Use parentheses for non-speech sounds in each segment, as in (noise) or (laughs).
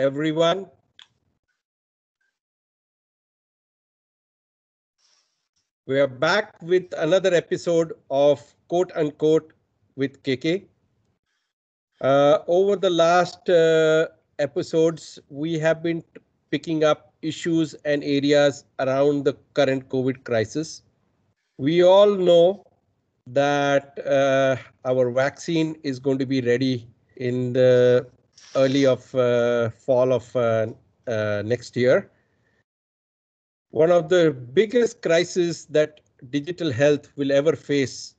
everyone. We are back with another episode of quote unquote with KK. Uh, over the last uh, episodes, we have been picking up issues and areas around the current COVID crisis. We all know that uh, our vaccine is going to be ready in the early of uh, fall of uh, uh, next year. One of the biggest crises that digital health will ever face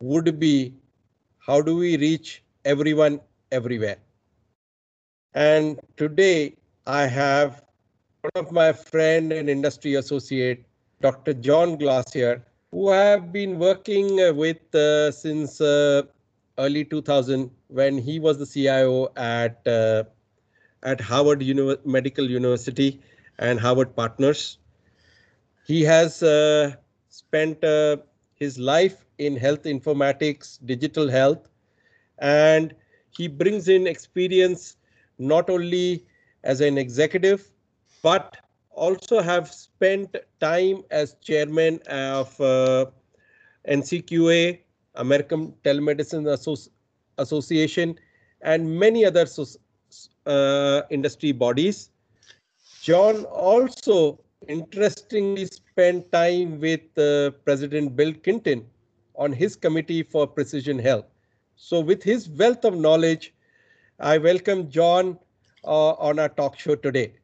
would be how do we reach everyone everywhere? And today I have one of my friend and industry associate, Dr. John Glaser, who have been working with uh, since uh, early 2000 when he was the CIO at uh, at Harvard Uni Medical University and Harvard Partners. He has uh, spent uh, his life in health informatics, digital health, and he brings in experience not only as an executive, but also have spent time as chairman of uh, NCQA, American Telemedicine Associ Association, and many other uh, industry bodies. John also interestingly spent time with uh, President Bill Clinton on his committee for precision health. So with his wealth of knowledge, I welcome John uh, on our talk show today.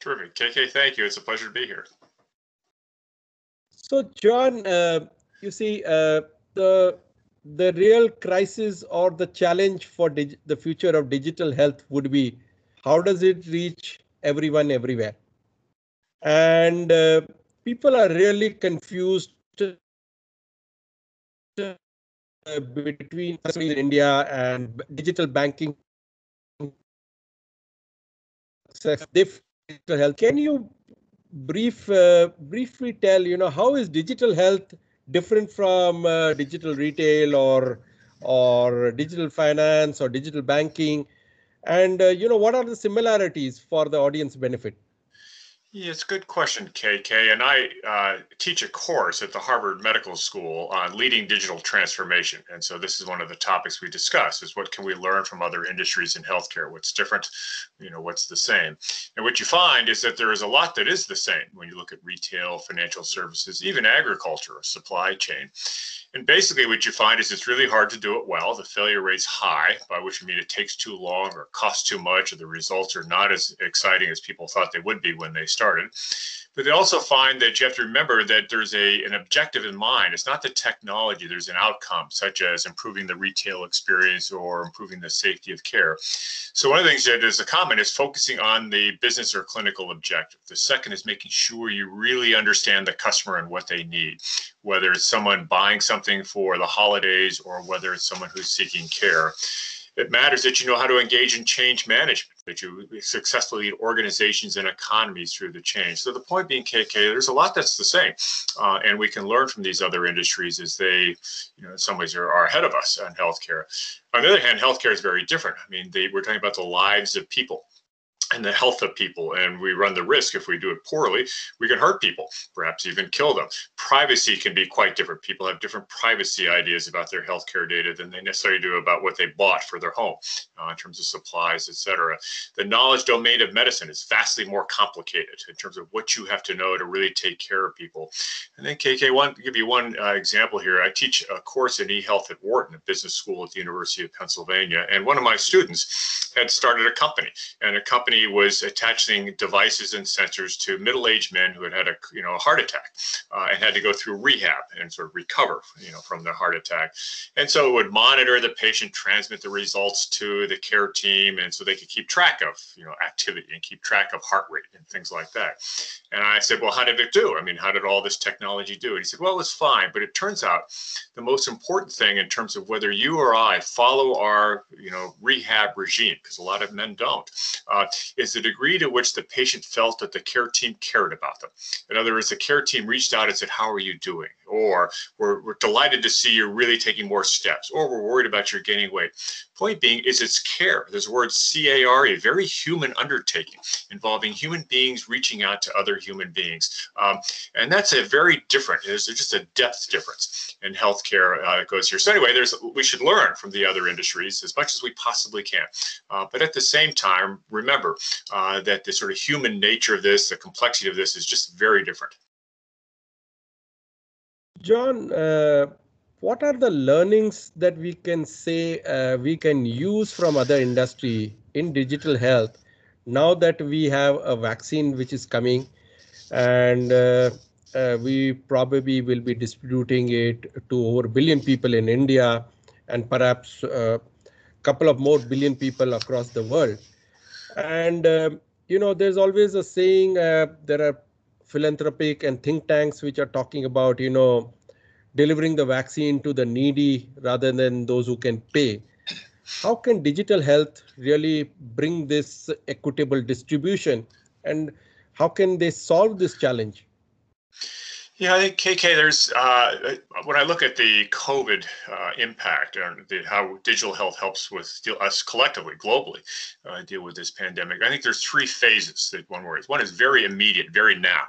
Terrific. KK, thank you. It's a pleasure to be here. So, John, uh, you see, uh, the the real crisis or the challenge for the future of digital health would be how does it reach everyone everywhere? And uh, people are really confused uh, between India and digital banking. Digital health. Can you brief uh, briefly tell you know how is digital health different from uh, digital retail or or digital finance or digital banking, and uh, you know what are the similarities for the audience benefit? Yeah, it's a good question, KK. And I uh, teach a course at the Harvard Medical School on leading digital transformation. And so this is one of the topics we discuss is what can we learn from other industries in healthcare? What's different? You know, what's the same? And what you find is that there is a lot that is the same when you look at retail, financial services, even agriculture, supply chain. And basically what you find is it's really hard to do it well. The failure rate's high, by which I mean it takes too long or costs too much or the results are not as exciting as people thought they would be when they started. But they also find that you have to remember that there's a an objective in mind. It's not the technology, there's an outcome, such as improving the retail experience or improving the safety of care. So one of the things that is a common is focusing on the business or clinical objective. The second is making sure you really understand the customer and what they need, whether it's someone buying something for the holidays or whether it's someone who's seeking care it matters that you know how to engage in change management, that you successfully lead organizations and economies through the change. So the point being, KK, there's a lot that's the same, uh, and we can learn from these other industries as they, you know, in some ways are, are ahead of us on healthcare. On the other hand, healthcare is very different. I mean, they, we're talking about the lives of people and the health of people. And we run the risk if we do it poorly, we can hurt people, perhaps even kill them. Privacy can be quite different. People have different privacy ideas about their healthcare data than they necessarily do about what they bought for their home uh, in terms of supplies, etc. The knowledge domain of medicine is vastly more complicated in terms of what you have to know to really take care of people. And then KK, one give you one uh, example here. I teach a course in e-health at Wharton, a business school at the University of Pennsylvania, and one of my students had started a company, and a company company was attaching devices and sensors to middle-aged men who had had a you know a heart attack uh, and had to go through rehab and sort of recover you know from the heart attack. And so it would monitor the patient, transmit the results to the care team, and so they could keep track of you know activity and keep track of heart rate and things like that. And I said, well, how did it do? I mean, how did all this technology do? And he said, well, it's fine, but it turns out the most important thing in terms of whether you or I follow our you know rehab regime, because a lot of men don't, uh, is the degree to which the patient felt that the care team cared about them. In other words, the care team reached out and said, How are you doing? Or we're, we're delighted to see you're really taking more steps, or we're worried about your gaining weight. Point being is it's care. There's a word CAR, a very human undertaking involving human beings reaching out to other human beings. Um, and that's a very different, there's just a depth difference in healthcare uh, goes here. So anyway, there's we should learn from the other industries as much as we possibly can. Uh, but at the same time, remember uh, that the sort of human nature of this, the complexity of this is just very different. John, uh, what are the learnings that we can say uh, we can use from other industry in digital health now that we have a vaccine which is coming and uh, uh, we probably will be distributing it to over a billion people in India and perhaps a uh, couple of more billion people across the world. And, uh, you know, there's always a saying there are philanthropic and think tanks which are talking about, you know, delivering the vaccine to the needy rather than those who can pay. How can digital health really bring this equitable distribution and how can they solve this challenge? Yeah, I think KK. There's uh, when I look at the COVID uh, impact and the, how digital health helps with deal, us collectively, globally, uh, deal with this pandemic. I think there's three phases that one worries. One is very immediate, very now,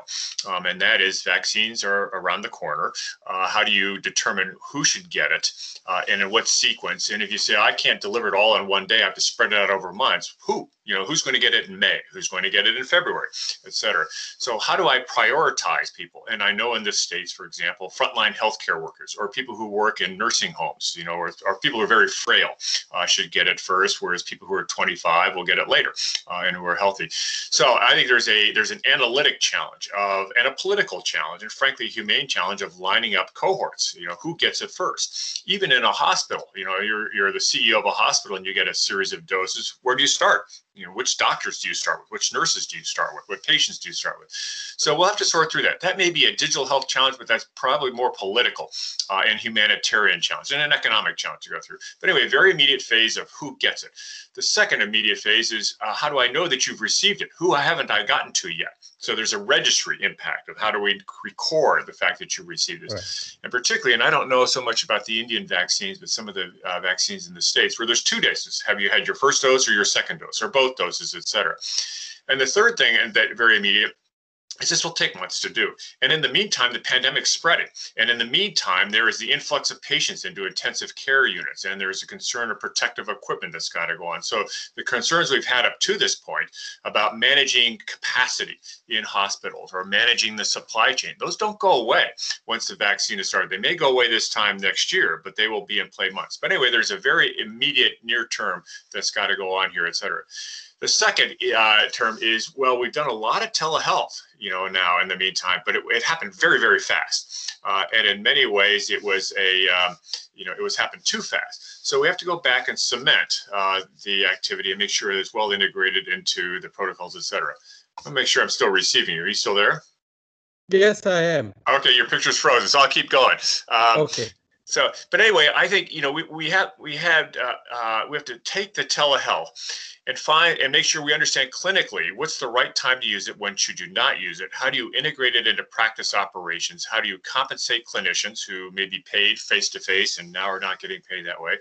um, and that is vaccines are around the corner. Uh, how do you determine who should get it uh, and in what sequence? And if you say I can't deliver it all in one day, I have to spread it out over months. Who? You know, who's going to get it in May? Who's going to get it in February, et cetera. So how do I prioritize people? And I know in the states, for example, frontline healthcare workers or people who work in nursing homes, you know, or, or people who are very frail uh, should get it first, whereas people who are 25 will get it later uh, and who are healthy. So I think there's a there's an analytic challenge of and a political challenge and frankly a humane challenge of lining up cohorts. You know, who gets it first? Even in a hospital, you know, you're you're the CEO of a hospital and you get a series of doses. Where do you start? You know, which doctors do you start with? Which nurses do you start with? What patients do you start with? So we'll have to sort through that. That may be a digital health challenge, but that's probably more political uh, and humanitarian challenge and an economic challenge to go through. But anyway, very immediate phase of who gets it. The second immediate phase is uh, how do I know that you've received it? Who haven't I gotten to yet? So there's a registry impact of how do we record the fact that you received this, Right. And particularly, and I don't know so much about the Indian vaccines, but some of the uh, vaccines in the States where there's two doses. Have you had your first dose or your second dose or both doses, et cetera? And the third thing, and that very immediate, this will take months to do. And in the meantime, the pandemic's spreading. And in the meantime, there is the influx of patients into intensive care units, and there's a concern of protective equipment that's got to go on. So the concerns we've had up to this point about managing capacity in hospitals or managing the supply chain, those don't go away once the vaccine is started. They may go away this time next year, but they will be in play months. But anyway, there's a very immediate near term that's got to go on here, et cetera. The second uh, term is, well, we've done a lot of telehealth, you know, now in the meantime, but it, it happened very, very fast. Uh, and in many ways, it was a, um, you know, it was happened too fast. So we have to go back and cement uh, the activity and make sure it's well integrated into the protocols, et cetera. I'll make sure I'm still receiving you. Are you still there? Yes, I am. Okay, your picture's frozen, so I'll keep going. Um, okay. So, but anyway, I think you know we, we have we had uh, uh, we have to take the telehealth and find and make sure we understand clinically what's the right time to use it when should you not use it how do you integrate it into practice operations how do you compensate clinicians who may be paid face to face and now are not getting paid that way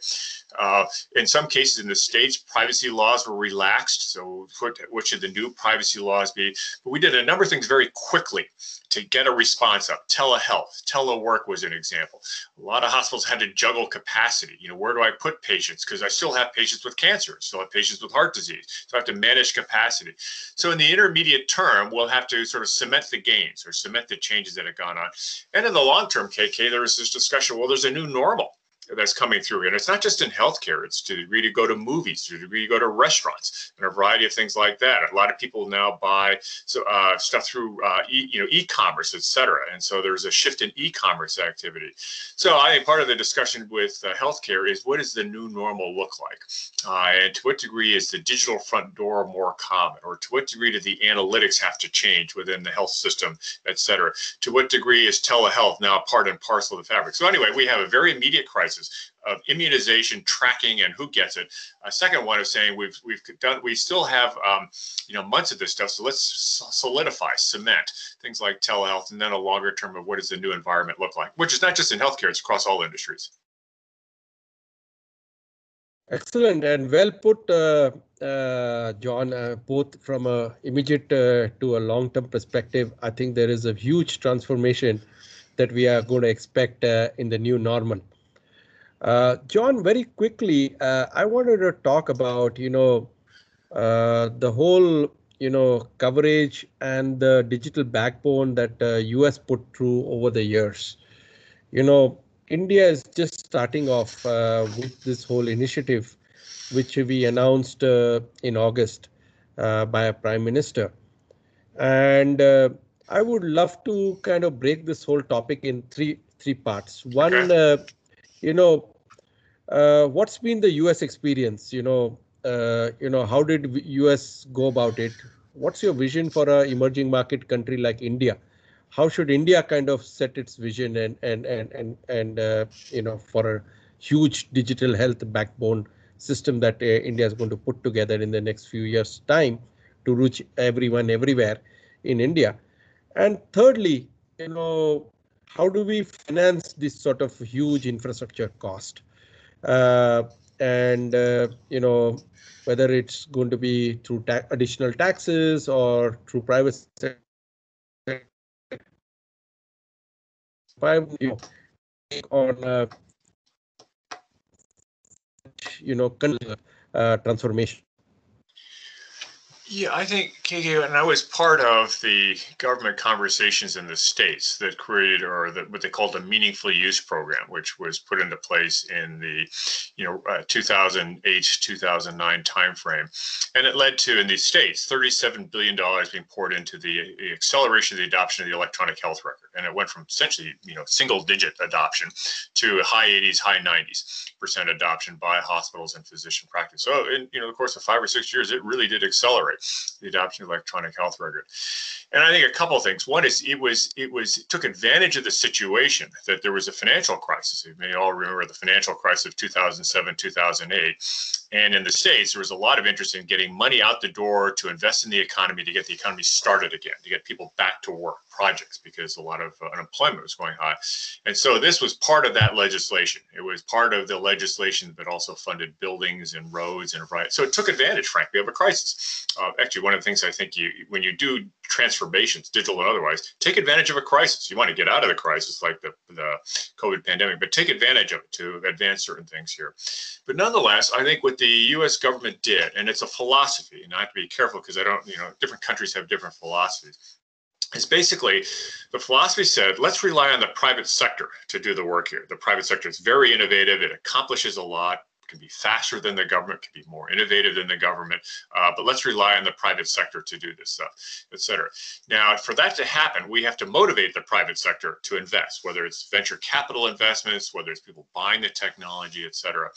uh, in some cases in the states privacy laws were relaxed so what, what should the new privacy laws be but we did a number of things very quickly to get a response up. Telehealth, telework was an example. A lot of hospitals had to juggle capacity. You know, where do I put patients? Because I still have patients with cancer, still have patients with heart disease. So I have to manage capacity. So in the intermediate term, we'll have to sort of cement the gains or cement the changes that have gone on. And in the long term, KK, there was this discussion, well, there's a new normal that's coming through. And it's not just in healthcare, it's to the degree to go to movies, to the degree to go to restaurants, and a variety of things like that. A lot of people now buy so, uh, stuff through uh, e, you know e-commerce, et cetera. And so there's a shift in e-commerce activity. So I think part of the discussion with uh, healthcare is what does the new normal look like? Uh, and to what degree is the digital front door more common? Or to what degree do the analytics have to change within the health system, et cetera? To what degree is telehealth now part and parcel of the fabric? So anyway, we have a very immediate crisis crisis of immunization tracking and who gets it. A second one is saying we've we've done we still have um, you know months of this stuff, so let's solidify, cement things like telehealth, and then a longer term of what does the new environment look like, which is not just in healthcare; it's across all industries. Excellent and well put, uh, uh, John. Uh, both from a immediate uh, to a long-term perspective, I think there is a huge transformation that we are going to expect uh, in the new normal. Uh, John, very quickly, I wanted to talk about, you know, the whole, you know, coverage and the digital backbone that the US put through over the years. You know, India is just starting off uh, with this whole initiative, which we announced uh, in August uh, by a prime minister. And uh, I would love to kind of break this whole topic in three three parts. One, uh, you know, uh, what's been the U.S. experience? You know, you know, how did U.S. go about it? What's your vision for a emerging market country like India? how should India kind of set its vision and and and and and uh, you know for a huge digital health backbone system that uh, India is going to put together in the next few years' time to reach everyone everywhere in India. And thirdly, you know, how do we finance this sort of huge infrastructure cost? Uh, and uh, you know whether it's going to be through ta additional taxes or through private know, on uh, you know uh, transformation yeah, I think KK, and I was part of the government conversations in the states that created, or what they called the meaningful use program, which was put into place in the, you know, uh, 2008 2009 timeframe, and it led to in these states 37 billion dollars being poured into the, the acceleration of the adoption of the electronic health record, and it went from essentially, you know, single digit adoption to high 80s, high 90s percent adoption by hospitals and physician practice. So in you know the course of five or six years, it really did accelerate the adoption electronic health record. And I think a couple of things. One is it was it was it took advantage of the situation that there was a financial crisis. You may all remember the financial crisis of 2007, 2008. And in the States, there was a lot of interest in getting money out the door to invest in the economy, to get the economy started again, to get people back to work projects because a lot of uh, unemployment was going high. And so this was part of that legislation. It was part of the legislation that also funded buildings and roads and right. So it took advantage, frankly, of a crisis. Uh, actually, one of the things I think you, when you do transformations, digital and otherwise, take advantage of a crisis. You want to get out of the crisis like the, the COVID pandemic, but take advantage of it to advance certain things here. But nonetheless, I think what the US government did, and it's a philosophy, and I have to be careful because I don't, you know, different countries have different philosophies is basically the philosophy said let's rely on the private sector to do the work here the private sector is very innovative it accomplishes a lot can be faster than the government, can be more innovative than the government, uh, but let's rely on the private sector to do this stuff, et cetera. Now, for that to happen, we have to motivate the private sector to invest, whether it's venture capital investments, whether it's people buying the technology, et cetera.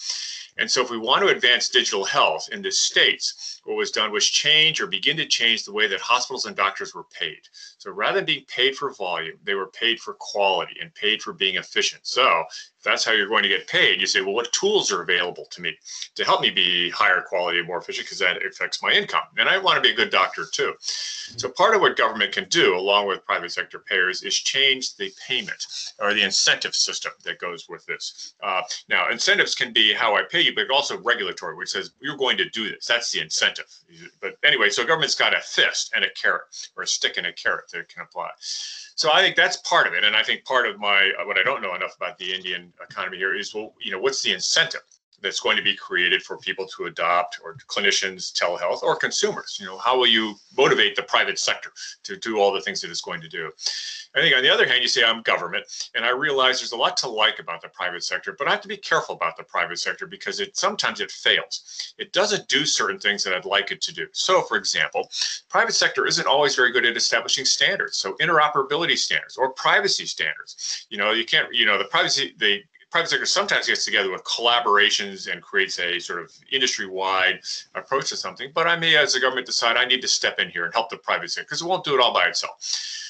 And so if we want to advance digital health in the states, what was done was change or begin to change the way that hospitals and doctors were paid. So rather than being paid for volume, they were paid for quality and paid for being efficient. So if that's how you're going to get paid, you say, well, what tools are available to me to help me be higher quality and more efficient because that affects my income. And I want to be a good doctor too. So part of what government can do along with private sector payers is change the payment or the incentive system that goes with this. Uh, now, incentives can be how I pay you, but also regulatory, which says you're going to do this. That's the incentive. But anyway, so government's got a fist and a carrot or a stick and a carrot that can apply. So I think that's part of it. And I think part of my, what I don't know enough about the Indian economy here is, well, you know, what's the incentive? That's going to be created for people to adopt or clinicians telehealth or consumers? You know how will you motivate the private sector to do all the things that it's going to do? I think on the other hand you say i'm government and i realize there's a lot to like about the private sector but i have to be careful about the private sector because it sometimes it fails. It doesn't do certain things that i'd like it to do. So for example private sector isn't always very good at establishing standards. So interoperability standards or privacy standards. You know you can't you know the privacy the private sector sometimes gets together with collaborations and creates a sort of industry-wide approach to something. But I may, as a government, decide I need to step in here and help the private sector because it won't do it all by itself.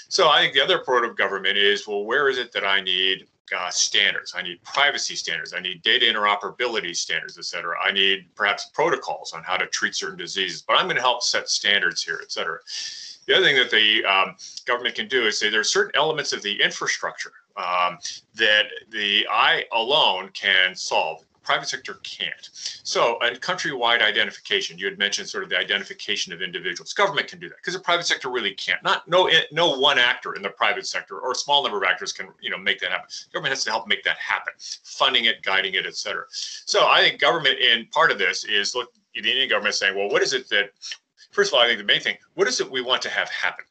So I think the other part of government is, well, where is it that I need uh, standards. I need privacy standards. I need data interoperability standards, et cetera. I need perhaps protocols on how to treat certain diseases, but I'm going to help set standards here, et cetera. The other thing that the um, government can do is say there are certain elements of the infrastructure um, that the I alone can solve private sector can't. So a countrywide identification, you had mentioned sort of the identification of individuals. Government can do that because the private sector really can't. Not no no one actor in the private sector or a small number of actors can you know make that happen. Government has to help make that happen, funding it, guiding it, et cetera. So I think government in part of this is look the Indian government saying, well, what is it that first of all, I think the main thing, what is it we want to have happen?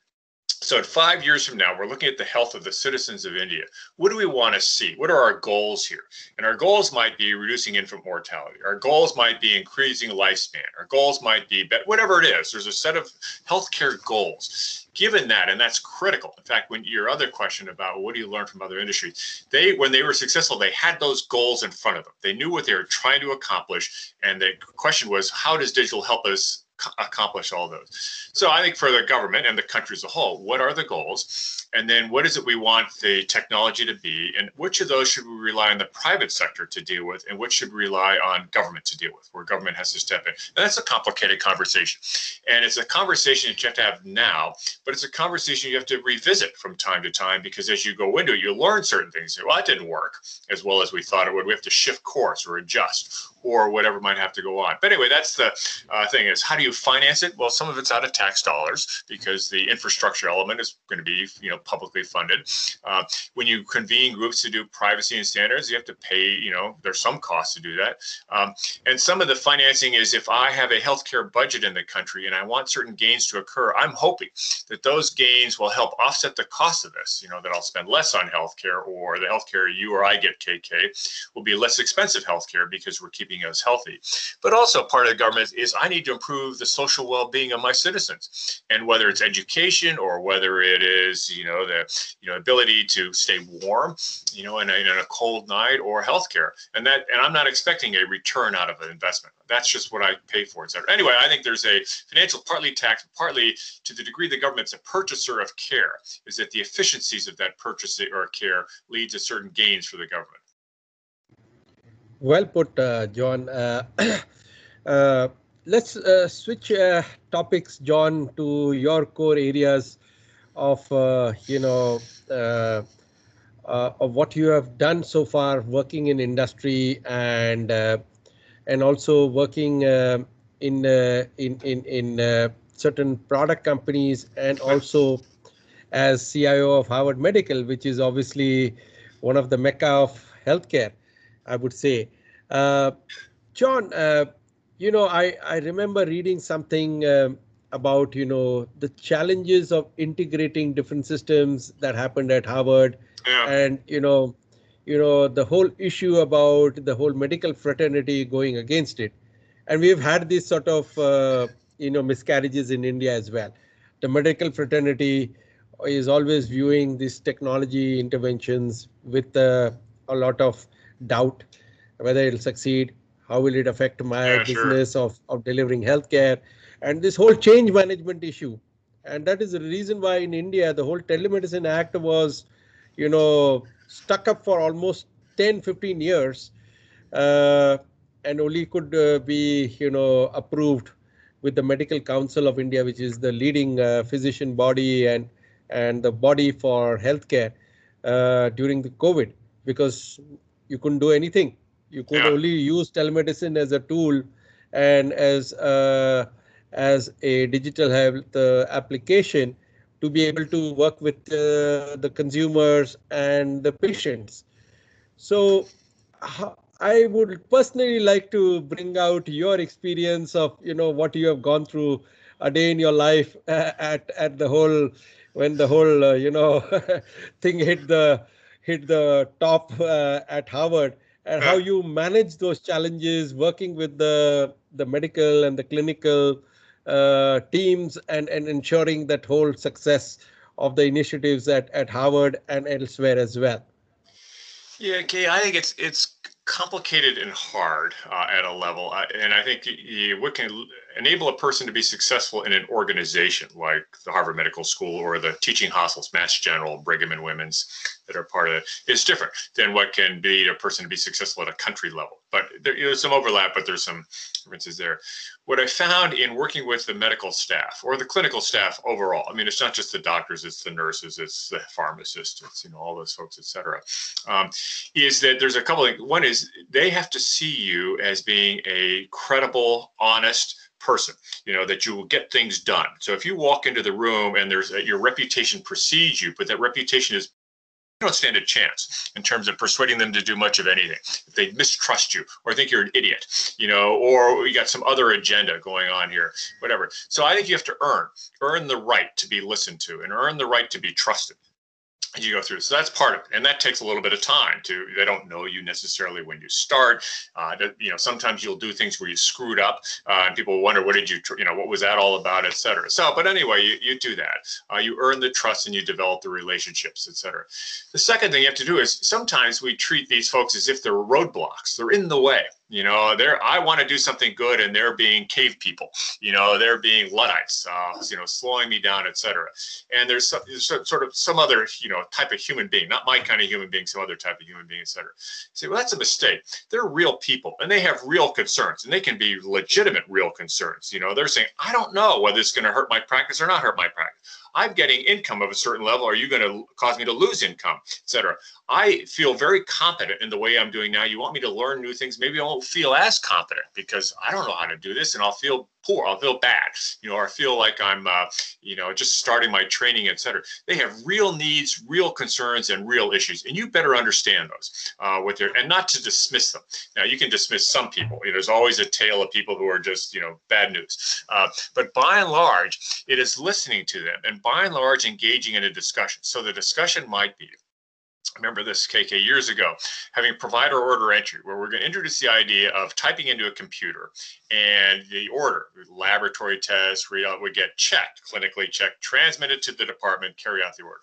So in five years from now, we're looking at the health of the citizens of India. What do we want to see? What are our goals here? And our goals might be reducing infant mortality. Our goals might be increasing lifespan. Our goals might be whatever it is. There's a set of healthcare goals. Given that, and that's critical. In fact, when your other question about what do you learn from other industries, they when they were successful, they had those goals in front of them. They knew what they were trying to accomplish, and the question was, how does digital help us accomplish all those. So I think for the government and the country as a whole, what are the goals? And then what is it we want the technology to be? And which of those should we rely on the private sector to deal with? And which should we rely on government to deal with, where government has to step in? And that's a complicated conversation. And it's a conversation that you have to have now, but it's a conversation you have to revisit from time to time because as you go into it, you learn certain things. Well, that didn't work as well as we thought it would. We have to shift course or adjust or whatever might have to go on. But anyway, that's the uh, thing is how do you finance it? Well, some of it's out of tax dollars because the infrastructure element is going to be, you know, publicly funded. Uh, when you convene groups to do privacy and standards, you have to pay, you know, there's some cost to do that. Um, and some of the financing is if I have a healthcare budget in the country and I want certain gains to occur, I'm hoping that those gains will help offset the cost of this, you know, that I'll spend less on healthcare or the healthcare you or I get KK will be less expensive healthcare because we're keeping keeping us healthy. But also part of the government is I need to improve the social well-being of my citizens. And whether it's education or whether it is, you know, the you know ability to stay warm, you know, in a, in a cold night or healthcare. And that and I'm not expecting a return out of an investment. That's just what I pay for, etc. Anyway, I think there's a financial partly tax, partly to the degree the government's a purchaser of care, is that the efficiencies of that purchase or care lead to certain gains for the government. Well put, uh, John. Uh, (clears throat) uh, let's uh, switch uh, topics, John, to your core areas of, you know, of what you have done so far, working in industry and and also working in in in in certain product companies and also as CIO of Harvard Medical, which is obviously one of the mecca of healthcare. I would say. Uh, John, uh, you know, I, I remember reading something uh, about, you know, the challenges of integrating different systems that happened at Harvard. Yeah. And, you know, you know, the whole issue about the whole medical fraternity going against it. And we've had these sort of, uh, you know, miscarriages in India as well. The medical fraternity is always viewing these technology interventions with uh, a lot of doubt whether it'll succeed, how will it affect my yeah, business sure. of, of delivering healthcare, and this whole change management issue. And that is the reason why in India, the whole Telemedicine Act was, you know, stuck up for almost 10, 15 years uh, and only could uh, be, you know, approved with the Medical Council of India, which is the leading uh, physician body and and the body for healthcare uh, during the COVID, because you couldn't do anything. You could yeah. only use telemedicine as a tool and as a, as a digital health uh, application to be able to work with uh, the consumers and the patients. So I would personally like to bring out your experience of you know what you have gone through a day in your life at at the whole when the whole uh, you know (laughs) thing hit the hit the top uh, at Harvard and how you manage those challenges working with the the medical and the clinical uh, teams and and ensuring that whole success of the initiatives at at Harvard and elsewhere as well. Yeah, Kay, I think it's it's complicated and hard uh, at a level, uh, and I think you, what can enable a person to be successful in an organization like the Harvard Medical School or the teaching hospitals, Mass General, Brigham and Women's, that are part of it, is different than what can be a person to be successful at a country level. But there, there's some overlap, but there's some differences there. What I found in working with the medical staff or the clinical staff overall, I mean, it's not just the doctors, it's the nurses, it's the pharmacists, it's you know all those folks, et cetera, um, is that there's a couple of one is they have to see you as being a credible, honest, person you know that you will get things done. So if you walk into the room and there's a, your reputation precedes you but that reputation is you don't stand a chance in terms of persuading them to do much of anything. If they mistrust you or think you're an idiot you know or you got some other agenda going on here whatever. So i think you have to earn earn the right to be listened to and earn the right to be trusted you go through. So that's part of it, and that takes a little bit of time. To they don't know you necessarily when you start. Uh, you know, sometimes you'll do things where you screwed up, uh, and people wonder what did you, you know, what was that all about, et cetera. So, but anyway, you, you do that. Uh, you earn the trust and you develop the relationships, et cetera. The second thing you have to do is sometimes we treat these folks as if they're roadblocks. They're in the way. You know, they're I want to do something good, and they're being cave people. You know, they're being luddites. Uh, you know, slowing me down, etc. And there's, some, there's sort of some other you know type of human being, not my kind of human being, some other type of human being, etc. Say, well, that's a mistake. They're real people, and they have real concerns, and they can be legitimate real concerns. You know, they're saying, I don't know whether it's going to hurt my practice or not hurt my practice. I'm getting income of a certain level. Are you going to cause me to lose income, etc.? I feel very competent in the way I'm doing now. You want me to learn new things? Maybe I won't feel as competent because I don't know how to do this, and I'll feel poor. I'll feel bad, you know, or I feel like I'm, uh, you know, just starting my training, etc. They have real needs, real concerns, and real issues, and you better understand those uh, with their and not to dismiss them. Now, you can dismiss some people. You know, there's always a tale of people who are just, you know, bad news. Uh, but by and large, it is listening to them, and by and large, engaging in a discussion. So the discussion might be remember this KK years ago, having provider order entry, where we're going to introduce the idea of typing into a computer and the order, laboratory test, readout would get checked, clinically checked, transmitted to the department, carry out the order.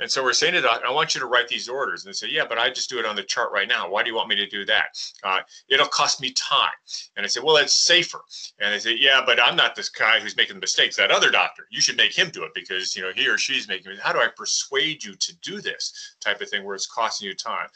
And so we're saying to doc, I want you to write these orders. And they say, yeah, but I just do it on the chart right now. Why do you want me to do that? Uh, it'll cost me time. And I say, well, it's safer. And they say, yeah, but I'm not this guy who's making the mistakes. That other doctor, you should make him do it because, you know, he or she's making, how do I persuade you to do this type of thing where it's costing you time?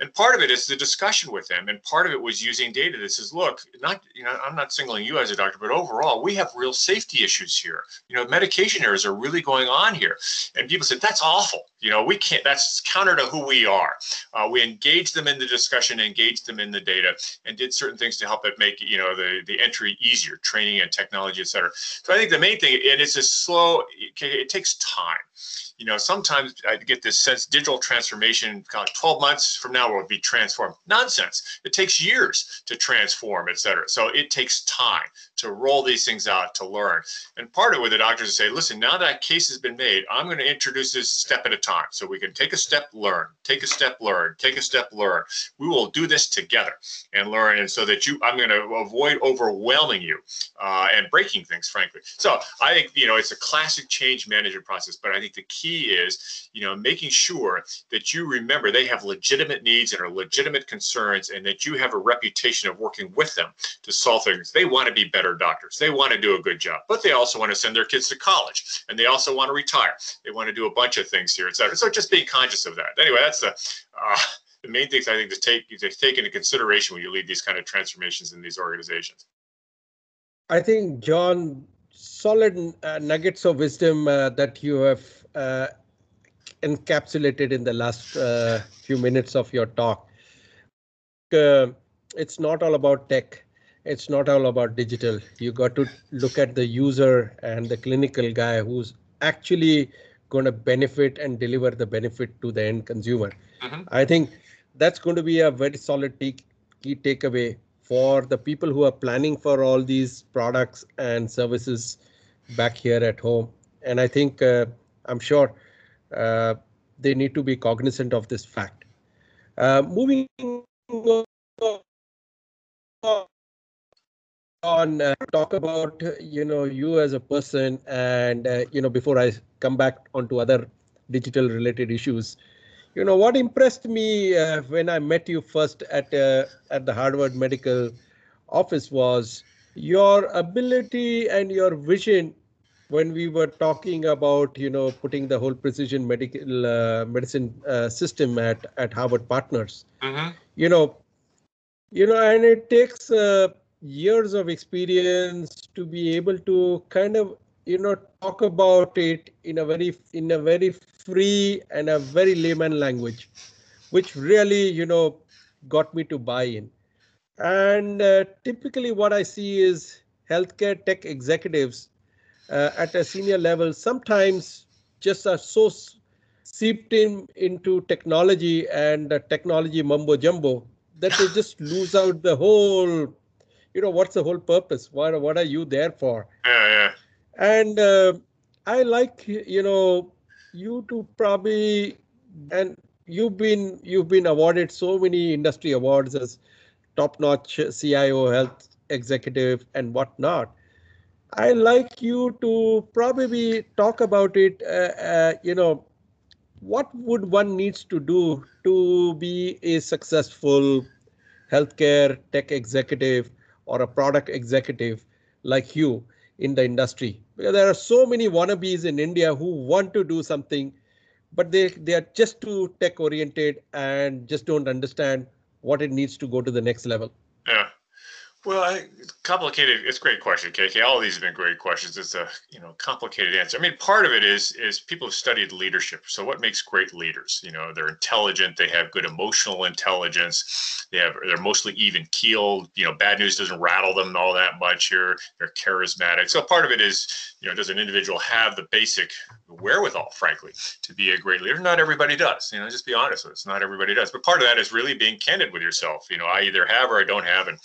And part of it is the discussion with them. And part of it was using data that says, look, not, you know, I'm not singling you as a doctor, but overall, we have real safety issues here. You know, medication errors are really going on here. And people said, that's awful. You know, we can't, that's counter to who we are. Uh, we engaged them in the discussion, engaged them in the data, and did certain things to help it make, you know, the, the entry easier, training and technology, et cetera. So I think the main thing, and it's a slow, it takes time you know, sometimes I get this sense digital transformation, kind of 12 months from now will be transformed. Nonsense. It takes years to transform, et cetera. So it takes time to roll these things out, to learn. And part of with the doctors say, listen, now that case has been made, I'm going to introduce this step at a time. So we can take a step, learn, take a step, learn, take a step, learn. We will do this together and learn. And so that you, I'm going to avoid overwhelming you uh, and breaking things, frankly. So I think, you know, it's a classic change management process, but I think the key key is, you know, making sure that you remember they have legitimate needs and are legitimate concerns and that you have a reputation of working with them to solve things. They want to be better doctors. They want to do a good job, but they also want to send their kids to college and they also want to retire. They want to do a bunch of things here, et cetera. So just being conscious of that. Anyway, that's the, uh, the main things I think to take to take into consideration when you lead these kind of transformations in these organizations. I think John, solid uh, nuggets of wisdom uh, that you have uh, encapsulated in the last uh, few minutes of your talk. Uh, it's not all about tech. It's not all about digital. You got to look at the user and the clinical guy who's actually going to benefit and deliver the benefit to the end consumer. Mm-hmm. I think that's going to be a very solid key takeaway for the people who are planning for all these products and services back here at home. And I think uh, I'm sure uh, they need to be cognizant of this fact. Uh, moving on, uh, talk about you know you as a person, and uh, you know before I come back onto other digital related issues, you know what impressed me uh, when I met you first at uh, at the Harvard Medical office was your ability and your vision when we were talking about you know putting the whole precision medical uh, medicine uh, system at at harvard partners Mm-hmm. you know you know and it takes uh, years of experience to be able to kind of you know talk about it in a very in a very free and a very layman language which really you know got me to buy in and uh, typically what i see is healthcare tech executives uh, at a senior level sometimes just are so seeped in into technology and uh, technology mumbo jumbo that they just (sighs) lose out the whole you know what's the whole purpose? What what are you there for? Yeah, yeah. and uh, i like you know you to probably and you've been you've been awarded so many industry awards as top notch cio health executive and whatnot i like you to probably talk about it uh, uh, you know what would one needs to do to be a successful healthcare tech executive or a product executive like you in the industry because there are so many wannabes in india who want to do something but they they are just too tech oriented and just don't understand what it needs to go to the next level Yeah. Well, I, complicated. It's a great question, KK. All of these have been great questions. It's a you know complicated answer. I mean, part of it is is people have studied leadership. So what makes great leaders? You know, they're intelligent. They have good emotional intelligence. They have they're mostly even keeled. You know, bad news doesn't rattle them all that much. Here, they're charismatic. So part of it is you know, does an individual have the basic wherewithal, frankly, to be a great leader? Not everybody does. You know, just be honest with us. Not everybody does. But part of that is really being candid with yourself. You know, I either have or I don't have, and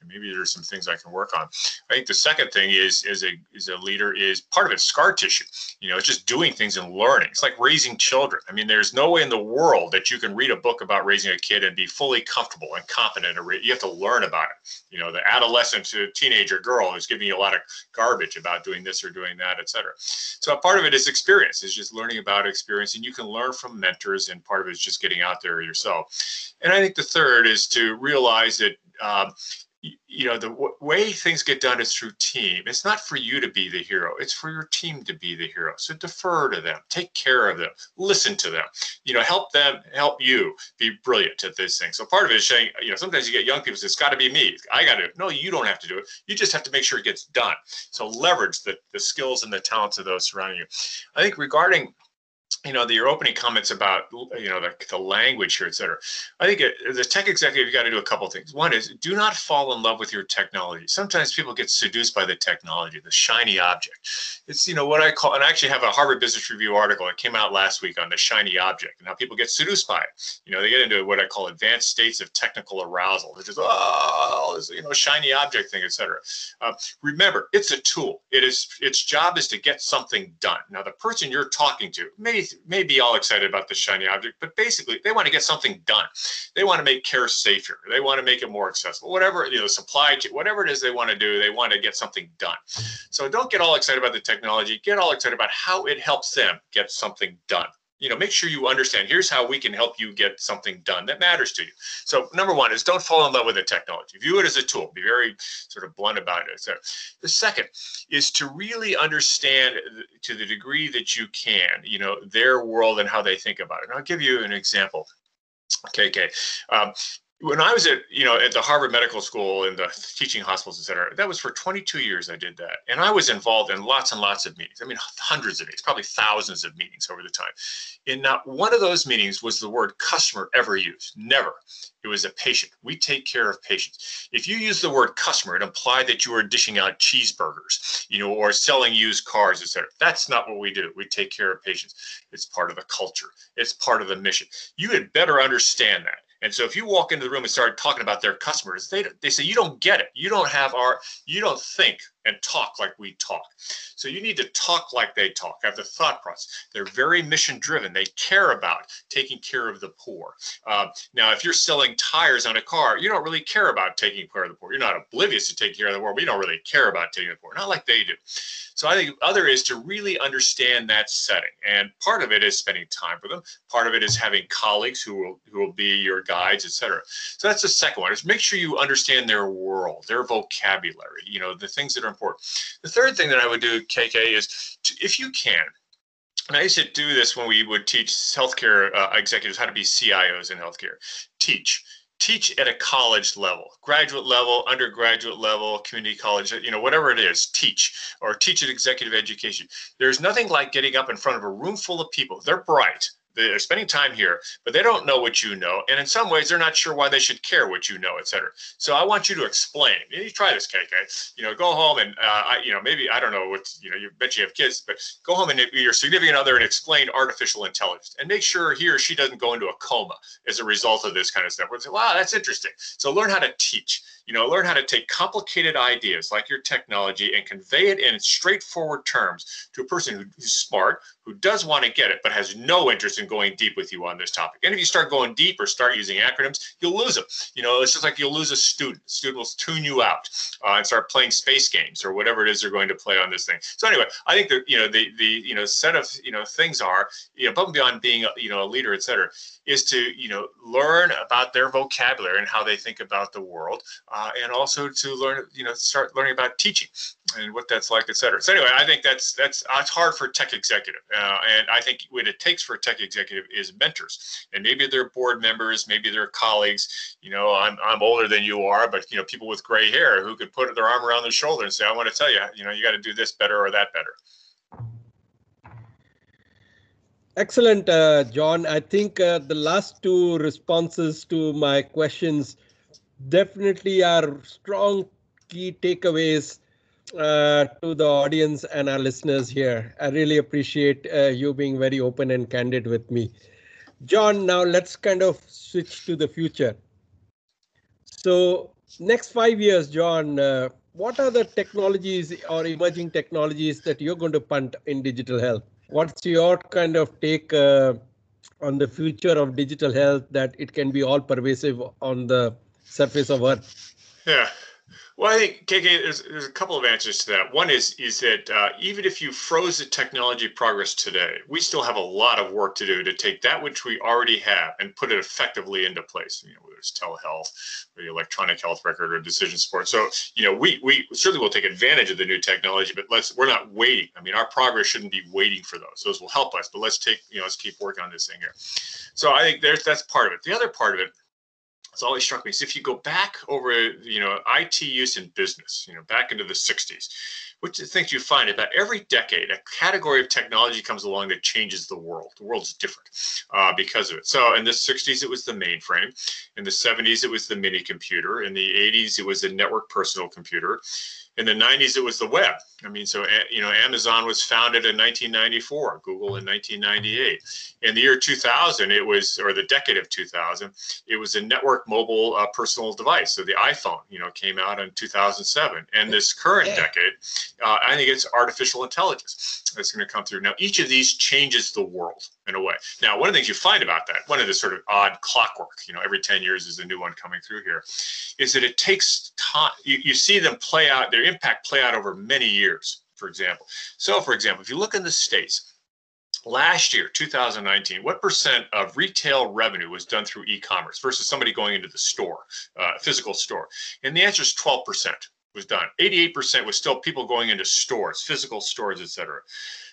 and maybe there's some things I can work on. I think the second thing is is a is a leader is part of it's scar tissue. You know, it's just doing things and learning. It's like raising children. I mean, there's no way in the world that you can read a book about raising a kid and be fully comfortable and confident. You have to learn about it. You know, the adolescent to teenager girl who's giving you a lot of garbage about doing this or doing that, etc. So part of it is experience, is just learning about experience, and you can learn from mentors, and part of it is just getting out there yourself. And I think the third is to realize that um, you know the w- way things get done is through team. It's not for you to be the hero. It's for your team to be the hero. So defer to them. Take care of them. Listen to them. You know help them help you be brilliant at this thing. So part of it is saying you know sometimes you get young people say it's got to be me. I got to no you don't have to do it. You just have to make sure it gets done. So leverage the, the skills and the talents of those surrounding you. I think regarding you know, the, your opening comments about, you know, the, the language here, et cetera. I think as a tech executive, you got to do a couple things. One is do not fall in love with your technology. Sometimes people get seduced by the technology, the shiny object. It's, you know, what I call, and I actually have a Harvard Business Review article that came out last week on the shiny object and how people get seduced by it. You know, they get into what I call advanced states of technical arousal. They're just, oh, this, you know, shiny object thing, et cetera. Uh, remember, it's a tool. It is, its job is to get something done. Now, the person you're talking to may may be all excited about the shiny object, but basically they want to get something done. They want to make care safer. They want to make it more accessible. Whatever you know, supply chain, whatever it is they want to do, they want to get something done. So don't get all excited about the technology. Get all excited about how it helps them get something done you know make sure you understand here's how we can help you get something done that matters to you. So number one is don't fall in love with the technology. View it as a tool. Be very sort of blunt about it. So the second is to really understand to the degree that you can you know their world and how they think about it. And i'll give you an example. Kk um, when I was at, you know, at the Harvard Medical School and the teaching hospitals, et cetera, that was for 22 years I did that. And I was involved in lots and lots of meetings. I mean, hundreds of meetings, probably thousands of meetings over the time. And not one of those meetings was the word customer ever used. Never. It was a patient. We take care of patients. If you use the word customer, it implied that you were dishing out cheeseburgers, you know, or selling used cars, et cetera. That's not what we do. We take care of patients. It's part of the culture. It's part of the mission. You had better understand that. And so if you walk into the room and start talking about their customers, they they say you don't get it. You don't have our you don't think and talk like we talk. So you need to talk like they talk, have the thought process. They're very mission driven. They care about taking care of the poor. Uh, now, if you're selling tires on a car, you don't really care about taking care of the poor. You're not oblivious to taking care of the poor, but you don't really care about taking the poor, not like they do. So I think other is to really understand that setting. And part of it is spending time with them. Part of it is having colleagues who will who will be your guides, etc. So that's the second one is make sure you understand their world, their vocabulary, you know, the things that are important. The third thing that I would do, KK, is to, if you can, and I used to do this when we would teach healthcare uh, executives how to be CIOs in healthcare. Teach teach at a college level, graduate level, undergraduate level, community college, you know, whatever it is, teach or teach at executive education. There's nothing like getting up in front of a room full of people. They're bright they're spending time here, but they don't know what you know. And in some ways, they're not sure why they should care what you know, et cetera. So I want you to explain. You try this, KK. You know, go home and, uh, I, you know, maybe, I don't know what, you know, you bet you have kids, but go home and your significant other and explain artificial intelligence and make sure he or she doesn't go into a coma as a result of this kind of stuff. Say, wow, that's interesting. So learn how to teach you know learn how to take complicated ideas like your technology and convey it in straightforward terms to a person who's smart who does want to get it but has no interest in going deep with you on this topic. And if you start going deep or start using acronyms you'll lose them you know it's just like you'll lose a student. A student will tune you out uh, and start playing space games or whatever it is they're going to play on this thing. So anyway i think that you know the the you know set of you know things are you know above and beyond being a, you know a leader et cetera is to you know learn about their vocabulary and how they think about the world uh, and also to learn you know start learning about teaching and what that's like et cetera. So anyway i think that's that's it's hard for a tech executive uh, and i think what it takes for a tech executive is mentors. And maybe they're board members maybe they're colleagues you know i'm, I'm older than you are but you know people with gray hair who could put their arm around their shoulder and say i want to tell you you know you got to do this better or that better. Excellent, uh, John. I think uh, the last two responses to my questions definitely are strong key takeaways uh, to the audience and our listeners here. I really appreciate uh, you being very open and candid with me. John, now let's kind of switch to the future. So next five years, John, uh, what are the technologies or emerging technologies that you're going to punt in digital health? what's your kind of take uh, on the future of digital health that it can be all pervasive on the surface of earth yeah well, I think KK, there's, there's a couple of answers to that. One is is that uh, even if you froze the technology progress today, we still have a lot of work to do to take that which we already have and put it effectively into place. You know, whether it's telehealth or the electronic health record or decision support. So, you know, we we certainly will take advantage of the new technology, but let's we're not waiting. I mean, our progress shouldn't be waiting for those. Those will help us, but let's take you know let's keep working on this thing here. So I think there's that's part of it. The other part of it it's always struck me is if you go back over, you know, IT use in business, you know, back into the 60s, which the things you find about every decade, a category of technology comes along that changes the world. The world's different uh, because of it. So in the 60s, it was the mainframe. In the 70s, it was the mini computer. In the 80s, it was the network personal computer in the 90s it was the web. I mean so you know amazon was founded in 1994 google in 1998 in the year 2000 it was or the decade of 2000 it was a network mobile uh, personal device. So the iphone you know came out in 2007 and this current decade uh, i think it's artificial intelligence that's going to come through. Now each of these changes the world in a way. Now one of the things you find about that one of the sort of odd clockwork you know every 10 years is a new one coming through here is that it takes time you, you see them play out their impact play out over many years for example. So for example if you look in the states last year 2019 what percent of retail revenue was done through e-commerce versus somebody going into the store uh, physical store? And the answer is 12 percent was done. 88 percent was still people going into stores physical stores etc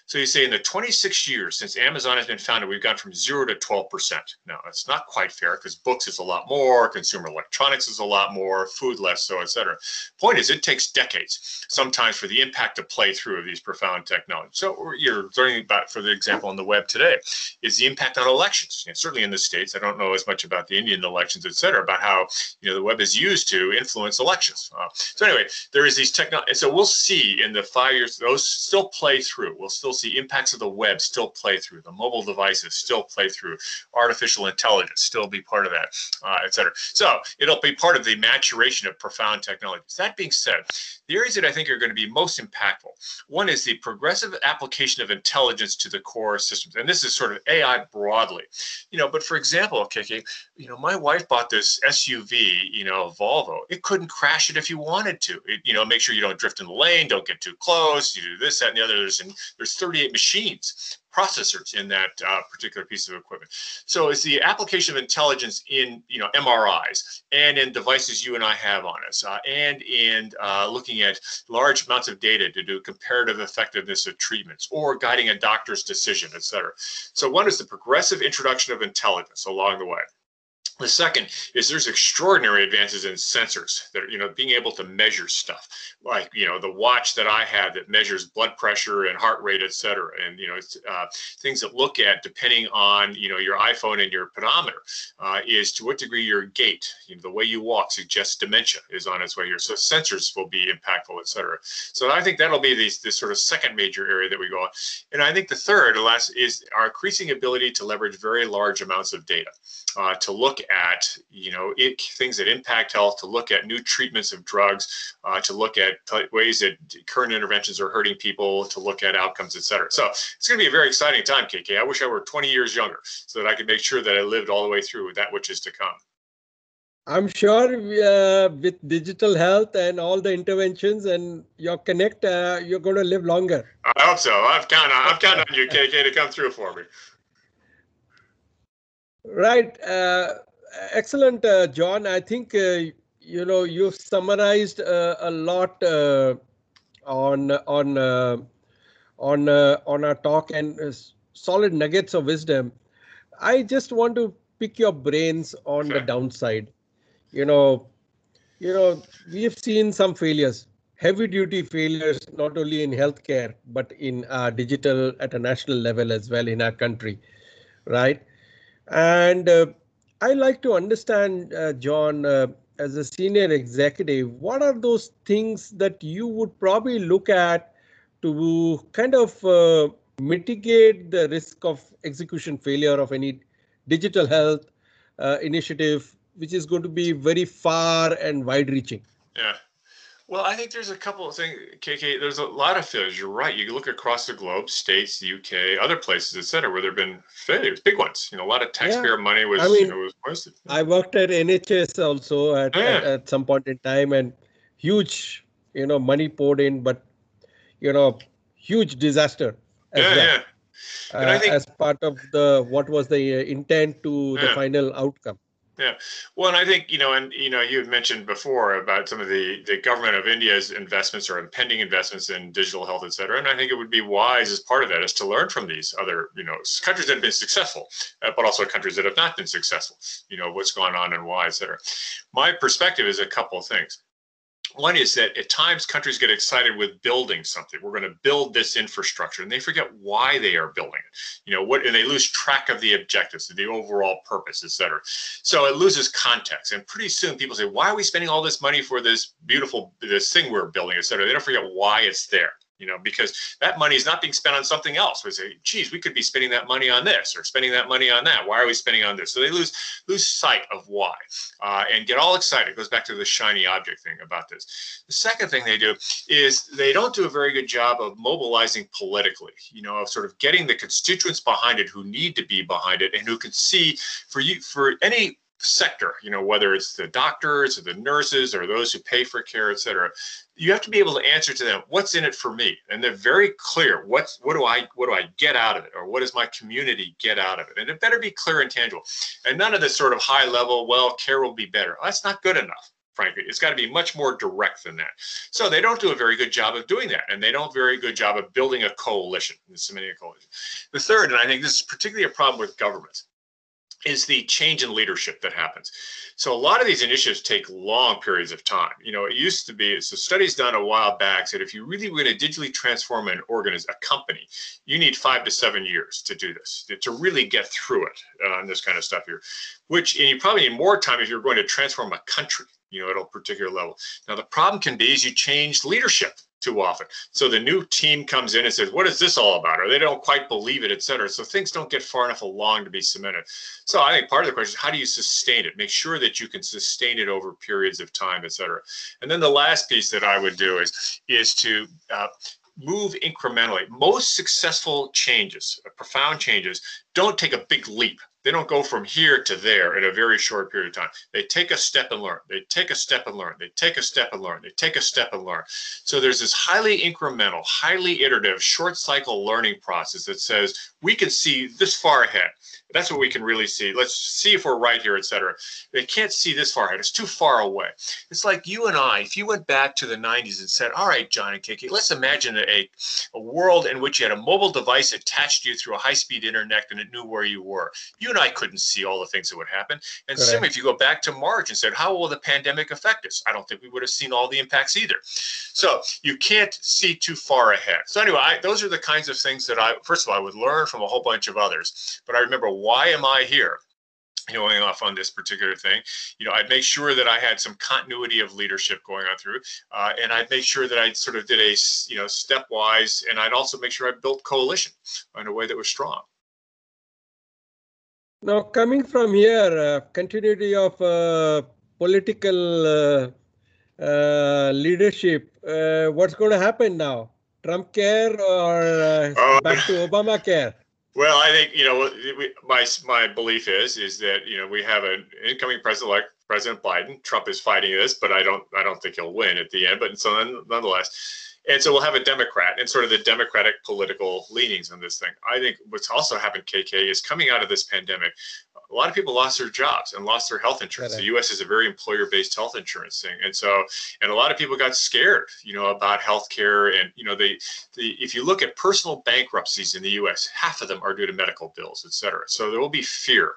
so you say in the 26 years since Amazon has been founded, we've gone from zero to 12%. Now, that's not quite fair because books is a lot more, consumer electronics is a lot more, food less so, et cetera. Point is, it takes decades sometimes for the impact to play through of these profound technologies. So you're learning about, for the example, on the web today, is the impact on elections. Know, certainly in the States, I don't know as much about the Indian elections, et cetera, about how you know the web is used to influence elections. Uh, so anyway, there is these technology. So we'll see in the five years, those still play through. We'll still see impacts of the web still play through, the mobile devices still play through, artificial intelligence still be part of that, uh, et cetera. So it'll be part of the maturation of profound technologies. That being said, the areas that I think are going to be most impactful. One is the progressive application of intelligence to the core systems. And this is sort of AI broadly. You know, but for example, Kiki, you know, my wife bought this SUV, you know, Volvo. It couldn't crash it if you wanted to. It, you know, make sure you don't drift in the lane, don't get too close, you do this, that, and the other. There's, and there's 38 machines processors in that uh, particular piece of equipment. So it's the application of intelligence in you know MRIs and in devices you and I have on us, uh, and in uh, looking at large amounts of data to do comparative effectiveness of treatments or guiding a doctor's decision, et cetera. So one is the progressive introduction of intelligence along the way. The second is there's extraordinary advances in sensors that are, you know, being able to measure stuff like, you know, the watch that I have that measures blood pressure and heart rate, et cetera. And, you know, uh, things that look at depending on, you know, your iPhone and your pedometer uh, is to what degree your gait, you know, the way you walk suggests dementia is on its way here. So sensors will be impactful, et cetera. So I think that'll be this, this sort of second major area that we go on. And I think the third, last, is our increasing ability to leverage very large amounts of data uh, to look at you know it, things that impact health, to look at new treatments of drugs, uh, to look at ways that current interventions are hurting people, to look at outcomes, et cetera. So it's going to be a very exciting time, KK. I wish I were 20 years younger so that I could make sure that I lived all the way through that which is to come. I'm sure uh, with digital health and all the interventions and your connect, uh, you're going to live longer. I hope so. I've counted. I've counted on you, KK, to come through for me. Right. Uh, excellent, uh, John. I think uh, you know you've summarized uh, a lot uh, on on uh, on on our talk and solid nuggets of wisdom. I just want to pick your brains on the downside. You know, you know, we've seen some failures, heavy duty failures, not only in healthcare but in digital at a national level as well in our country, right? And uh, I like to understand, uh, John, uh, as a senior executive, what are those things that you would probably look at to kind of uh, mitigate the risk of execution failure of any digital health uh, initiative, which is going to be very far and wide reaching? Yeah. Well, I think there's a couple of things, KK. There's a lot of failures. You're right. You look across the globe, states, the UK, other places, et cetera, where there have been failures, big ones. You know, a lot of taxpayer yeah. money was, I mean, you know, was wasted. I worked at NHS also at, yeah. at, at some point in time, and huge, you know, money poured in, but you know, huge disaster. As yeah, well, yeah. Uh, think, as part of the what was the uh, intent to yeah. the final outcome. Yeah, well, and I think you know, and you know, you had mentioned before about some of the the government of India's investments or impending investments in digital health, et cetera. And I think it would be wise as part of that is to learn from these other, you know, countries that have been successful, uh, but also countries that have not been successful. You know, what's gone on and why, et cetera. My perspective is a couple of things. One is that at times countries get excited with building something. We're going to build this infrastructure, and they forget why they are building it. You know what, and they lose track of the objectives, the overall purpose, et cetera. So it loses context, and pretty soon people say, "Why are we spending all this money for this beautiful this thing we're building, et cetera?" They don't forget why it's there you know, because that money is not being spent on something else. We say, geez, we could be spending that money on this or spending that money on that. Why are we spending on this? So they lose lose sight of why uh, and get all excited. It goes back to the shiny object thing about this. The second thing they do is they don't do a very good job of mobilizing politically, you know, of sort of getting the constituents behind it who need to be behind it and who can see for you for any sector, you know, whether it's the doctors or the nurses or those who pay for care, et cetera, you have to be able to answer to them, what's in it for me? And they're very clear. What's what do I what do I get out of it? Or what does my community get out of it? And it better be clear and tangible. And none of this sort of high level, well, care will be better. That's not good enough frankly. It's got to be much more direct than that. So they don't do a very good job of doing that. And they don't very good job of building a coalition, submitting a coalition. The third, and I think this is particularly a problem with governments, is the change in leadership that happens. So a lot of these initiatives take long periods of time. You know, it used to be, so studies done a while back said if you really were going to digitally transform an organism, a company, you need five to seven years to do this, to really get through it uh, this kind of stuff here, which, and you probably need more time if you're going to transform a country you know, at a particular level. Now, the problem can be is you change leadership too often. So the new team comes in and says, "What is this all about?" Or they don't quite believe it, et cetera. So things don't get far enough along to be cemented. So I think part of the question is how do you sustain it? Make sure that you can sustain it over periods of time, et cetera. And then the last piece that I would do is is to uh, move incrementally. Most successful changes, profound changes, don't take a big leap. They don't go from here to there in a very short period of time. They take a step and learn. They take a step and learn. They take a step and learn. They take a step and learn. So there's this highly incremental, highly iterative, short cycle learning process that says we can see this far ahead. That's what we can really see. Let's see if we're right here, etc. They can't see this far ahead. It's too far away. It's like you and I, if you went back to the 90s and said, all right, John and Kiki, let's imagine a, a world in which you had a mobile device attached to you through a high-speed internet and it knew where you were. You and I couldn't see all the things that would happen. And Correct. similarly, if you go back to March and said, how will the pandemic affect us? I don't think we would have seen all the impacts either. So you can't see too far ahead. So anyway, I, those are the kinds of things that I, first of all, I would learn from a whole bunch of others. But I remember why am I here? you know, going off on this particular thing. You know, I'd make sure that I had some continuity of leadership going on through, uh, and I'd make sure that I sort of did a, you know, stepwise, and I'd also make sure I built coalition in a way that was strong. Now, coming from here, uh, continuity of uh, political uh, uh, leadership, uh, what's going to happen now? Trump care or oh, back to Obama care? Well, I think you know my my belief is is that you know we have an incoming president like President Biden. Trump is fighting this, but I don't I don't think he'll win at the end. But so nonetheless, and so we'll have a Democrat and sort of the Democratic political leanings on this thing. I think what's also happened, KK, is coming out of this pandemic, a lot of people lost their jobs and lost their health insurance. The U.S. is a very employer-based health insurance thing, and so and a lot of people got scared, you know, about healthcare. And you know, they, the if you look at personal bankruptcies in the U.S., half of them are due to medical bills, et cetera. So there will be fear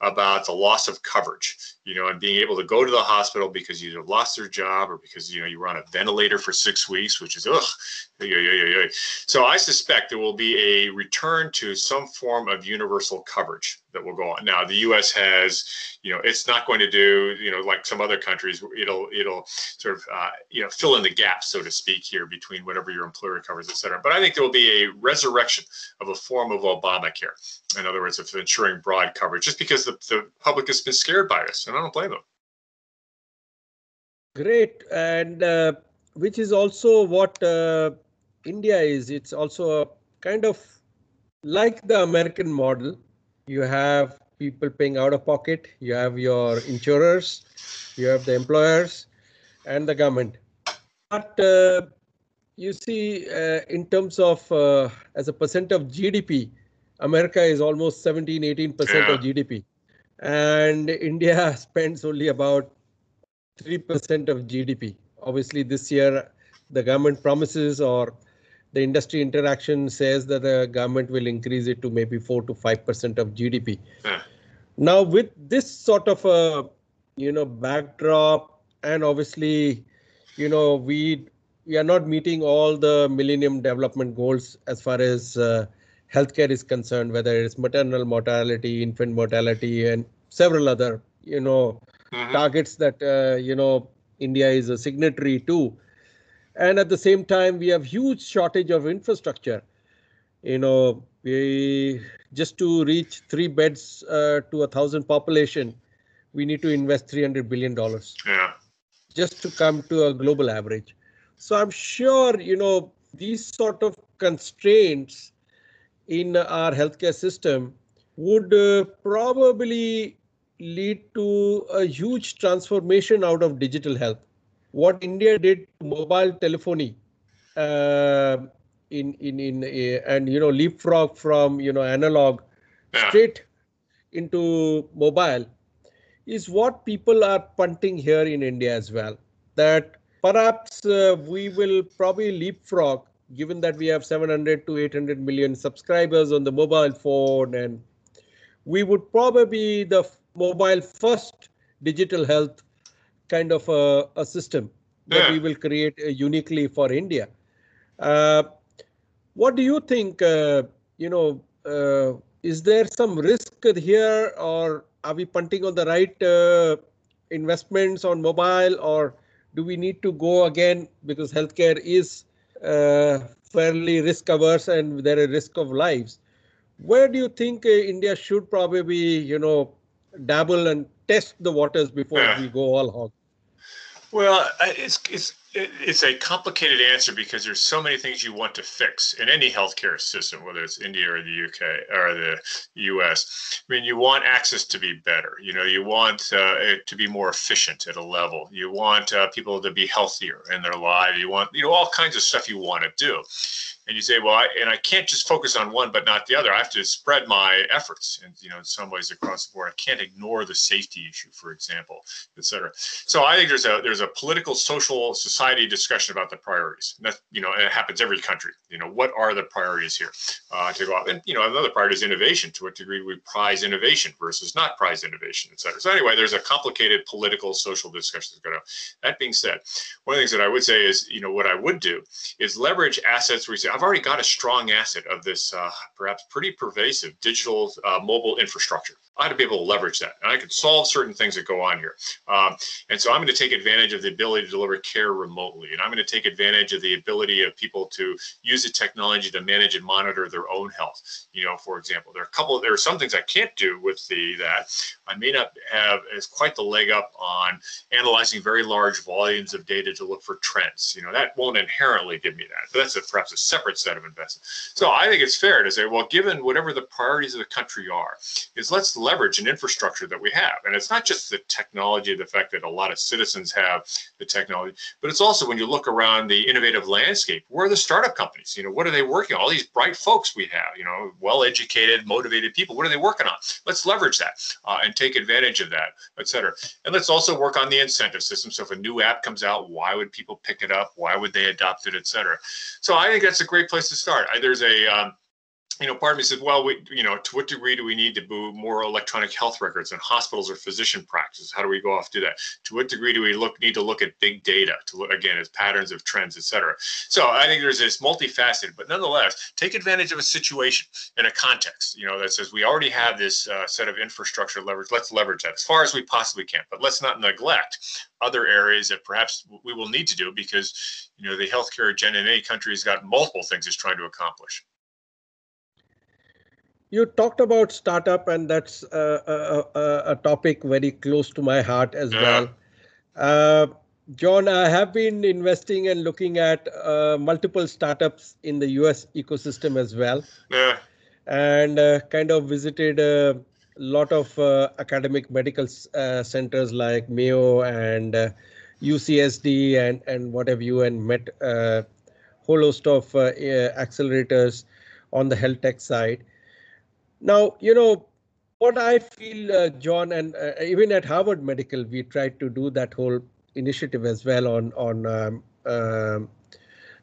about the loss of coverage, you know, and being able to go to the hospital because you lost their job or because you know you were on a ventilator for six weeks, which is ugh. So I suspect there will be a return to some form of universal coverage that will go on. Now the U.S. has, you know, it's not going to do, you know, like some other countries, it'll it'll sort of uh, you know fill in the gap, so to speak, here between whatever your employer covers, et cetera. But I think there will be a resurrection of a form of Obamacare. In other words, of ensuring broad coverage, just because the, the public has been scared by this, and I don't blame. Great, and uh, which is also what uh, India is. It's also a kind of like the American model. You have people paying out of pocket. You have your insurers. You have the employers, and the government. But uh, you see, uh, in terms of uh, as a percent of GDP, America is almost 17, 18 percent yeah. of GDP and India (laughs) spends only about 3% of GDP. Obviously, this year the government promises or the industry interaction says that the government will increase it to maybe 4 to 5% of GDP. Now, with this sort of a you know backdrop, and obviously, you know we we are not meeting all the Millennium Development Goals as far as uh, healthcare is concerned, whether it's maternal mortality, infant mortality, and several other, you know, mm-hmm. targets that, uh, you know, India is a signatory to. And at the same time, we have huge shortage of infrastructure. You know, we just to reach three beds uh, to a thousand population, we need to invest 300 billion dollars. Yeah. Just to come to a global average. So I'm sure, you know, these sort of constraints in our healthcare system would uh, probably lead to a huge transformation out of digital health. What India did to mobile telephony uh, in in in a, and you know leapfrog from you know analog yeah. straight into mobile is what people are punting here in India as well. That perhaps uh, we will probably leapfrog given that we have 700 to 800 million subscribers on the mobile phone and we would probably be the mobile first digital health kind of a, a system that we will create uh, uniquely for India. Uh, what do you think? Uh, you know, uh, is there some risk here, or are we punting on the right uh, investments on mobile, or do we need to go again because healthcare is fairly risk averse and there is risk of lives. Where do you think uh, India should probably, you know, dabble and test the waters before yeah. we go all hog? Well, it's it's it's a complicated answer because there's so many things you want to fix in any healthcare system, whether it's India or the UK or the US. I mean, you want access to be better. You know, you want uh, it to be more efficient at a level. You want uh, people to be healthier in their lives. You want, you know, all kinds of stuff you want to do and you say, well, I, and I can't just focus on one but not the other. I have to spread my efforts, and you know, in some ways across the board. I can't ignore the safety issue, for example, et cetera. So I think there's a there's a political, social, society discussion about the priorities. And you know, and it happens every country. You know, what are the priorities here uh, to go out? And you know, another priority is innovation. To what degree do we prize innovation versus not prize innovation, et cetera. So anyway, there's a complicated political, social discussion that's going on. That being said, one of the things that I would say is, you know, what I would do is leverage assets where you say, I've already got a strong asset of this uh, perhaps pretty pervasive digital uh, mobile infrastructure. I ought to be able to leverage that. And I can solve certain things that go on here. Um, and so I'm going to take advantage of the ability to deliver care remotely. And I'm going to take advantage of the ability of people to use the technology to manage and monitor their own health. You know, for example, there are a couple, there are some things I can't do with the that. I may not have as quite the leg up on analyzing very large volumes of data to look for trends. You know, that won't inherently give me that. But that's a, perhaps a separate set of investments. So I think it's fair to say, well, given whatever the priorities of the country are, is let's leverage and infrastructure that we have. And it's not just the technology, the fact that a lot of citizens have the technology, but it's also when you look around the innovative landscape, where are the startup companies? You know, what are they working on? All these bright folks we have, you know, well-educated, motivated people, what are they working on? Let's leverage that uh, and take advantage of that, et cetera. And let's also work on the incentive system. So if a new app comes out, why would people pick it up? Why would they adopt it, et cetera? So I think that's a great place to start. There's a, um, you know, part of me says, well, we, you know, to what degree do we need to move more electronic health records in hospitals or physician practices? How do we go off do that? To what degree do we look need to look at big data to look again as patterns of trends, et cetera? So I think there's this multifaceted, but nonetheless, take advantage of a situation in a context, you know, that says we already have this uh, set of infrastructure leverage. Let's leverage that as far as we possibly can, but let's not neglect other areas that perhaps we will need to do because, you know, the healthcare agenda in any country has got multiple things it's trying to accomplish you talked about startup and that's a, a, a, topic very close to my heart as yeah. well uh, john i have been investing and looking at uh, multiple startups in the us ecosystem as well yeah. and uh, kind of visited a lot of uh, academic medical uh, centers like mayo and ucsd uh, and and what have you and met a whole host of accelerators on the health tech side now, you know, what I feel, uh, John, and uh, even at Harvard Medical, we tried to do that whole initiative as well on on um, um